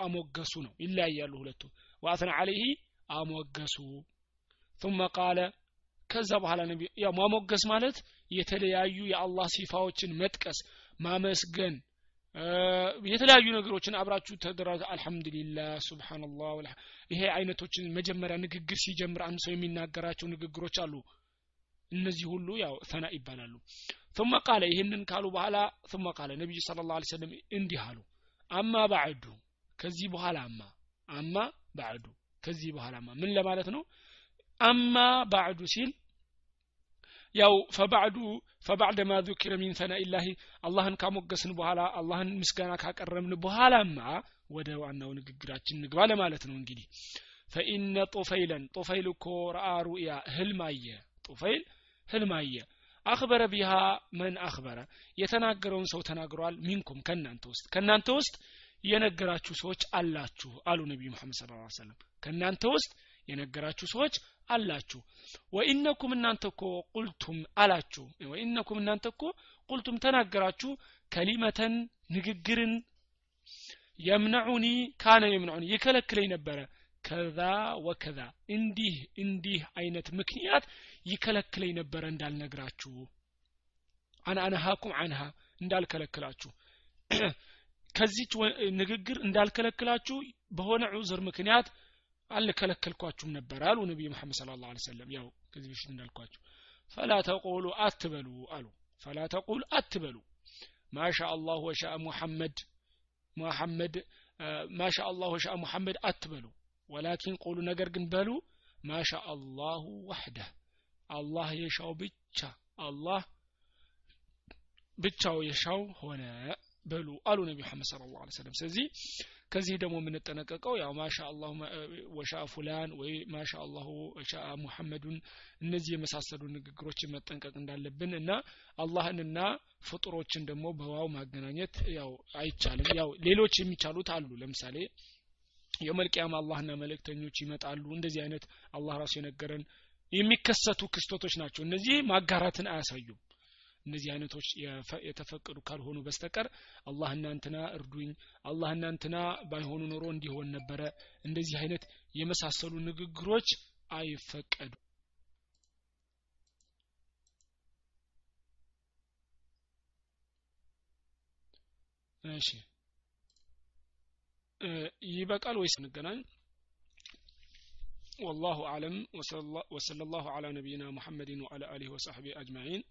አሞገሱ ነው። ይለያያሉ ሁለቱ። ወአተን አለይህ አሞገሱ። ثم ቃለ ከዛ በኋላ ነቢ ያው ማሞገስ ማለት የተለያዩ የአላህ ሲፋዎችን መጥቀስ ማመስገን የተለያዩ ነገሮችን አብራችሁ ተደራ አልሐምዱሊላህ ሱብሃንላህ ይሄ አይነቶችን መጀመሪያ ንግግር ሲጀምር አንድ ሰው የሚናገራቸው ንግግሮች አሉ። እነዚህ ሁሉ ያው ሰና ይባላሉ። ثم قال ይህንን ካሉ በኋላ ثم قال ነብዩ ሰለላሁ ዐለይሂ ወሰለም እንዲህ አሉ። አማ ባዕዱ ከዚህ በኋላ አማ አማ ባዕዱ ከዚህ በኋላማ ምን ለማለት ነው? አማ ባዕዱ ሲል ያው ፈባዕዱ ፈባዕደ ማ ذكر من ثناء الله አላህን ካሞገስን በኋላ አላህን ምስጋና ካቀረብን በኋላማ ወደ ዋናው ንግግራችን ንግባ ለማለት ነው እንግዲህ ፈኢነ ጡፈይለን ጡፈይል እኮ ረአ ሩእያ ህልም አየ ጡፈይል ህልም አየ አክበረ ቢሃ መን አክበረ የተናገረውን ሰው ተናግሯል ሚንኩም ከእናንተ ውስጥ ከእናንተ ውስጥ የነገራችሁ ሰዎች አላችሁ አሉ ነቢዩ መሐመድ ስለ ላ ሰለም ከእናንተ ውስጥ የነገራችሁ ሰዎች አላችሁ። ወኢነኩም እናንተ እኮ ቁልቱም አላችሁ። ወኢነኩም እናንተ እኮ ቁልቱም ተናገራችሁ ከሊመተን ንግግርን የምነዑኒ ካነ የምነዑኒ ይከለክለኝ ነበረ። ከዛ ወከዛ እንዲህ እንዲህ አይነት ምክንያት ይከለክለኝ ነበረ እንዳልነግራችሁ። አን አነሃኩም አንሃ እንዳልከለክላችሁ። ከዚች ንግግር እንዳልከለክላችሁ በሆነ ዑዝር ምክንያት አልከለከልኳችሁም ነበር አሉ ነቢዩ መሐመድ ስለ ላ ሰለም ያው ከዚህ በፊት እንዳልኳችሁ ፈላ ተቁሉ አትበሉ አሉ ፈላ ተቁል አትበሉ ማሻ አላህ ወሻ ሙሐመድ ሙሐመድ ማሻ አላህ ወሻ ሙሐመድ አትበሉ ወላኪን ቁሉ ነገር ግን በሉ ማሻ አላሁ ወሕደህ አላህ የሻው ብቻ አላህ ብቻው የሻው ሆነ በሉ አሉ ነቢ መሐመድ ስለ ላ ሰለም ስለዚህ ከዚህ ደግሞ የምንጠነቀቀው ያው ማሻ አላሁ ወሻ ፉላን ወይ ማሻ አላሁ ወሻ ሙሐመዱን እነዚህ የመሳሰሉ ንግግሮችን መጠንቀቅ እንዳለብን እና አላህንና ፍጡሮችን ደግሞ በዋው ማገናኘት ያው አይቻልም። ያው ሌሎች የሚቻሉት አሉ። ለምሳሌ የመልቅያም አላህና መልእክተኞች ይመጣሉ። እንደዚህ አይነት አላህ ራሱ የነገረን የሚከሰቱ ክስተቶች ናቸው። እነዚህ ማጋራትን አያሳዩም እነዚህ አይነቶች የተፈቀዱ ካልሆኑ በስተቀር አላህ እናንትና እርዱኝ አላህ እናንትና ባይሆኑ ኖሮ እንዲሆን ነበረ እንደዚህ አይነት የመሳሰሉ ንግግሮች አይፈቀዱ እሺ ይበቃል ወይስ እንገናኝ والله أعلم وصلى الله على نبينا محمد وعلى آله وصحبه أجمعين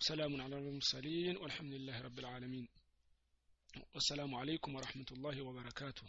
سلام على المرسلين والحمد لله رب العالمين. والسلام عليكم ورحمة الله وبركاته.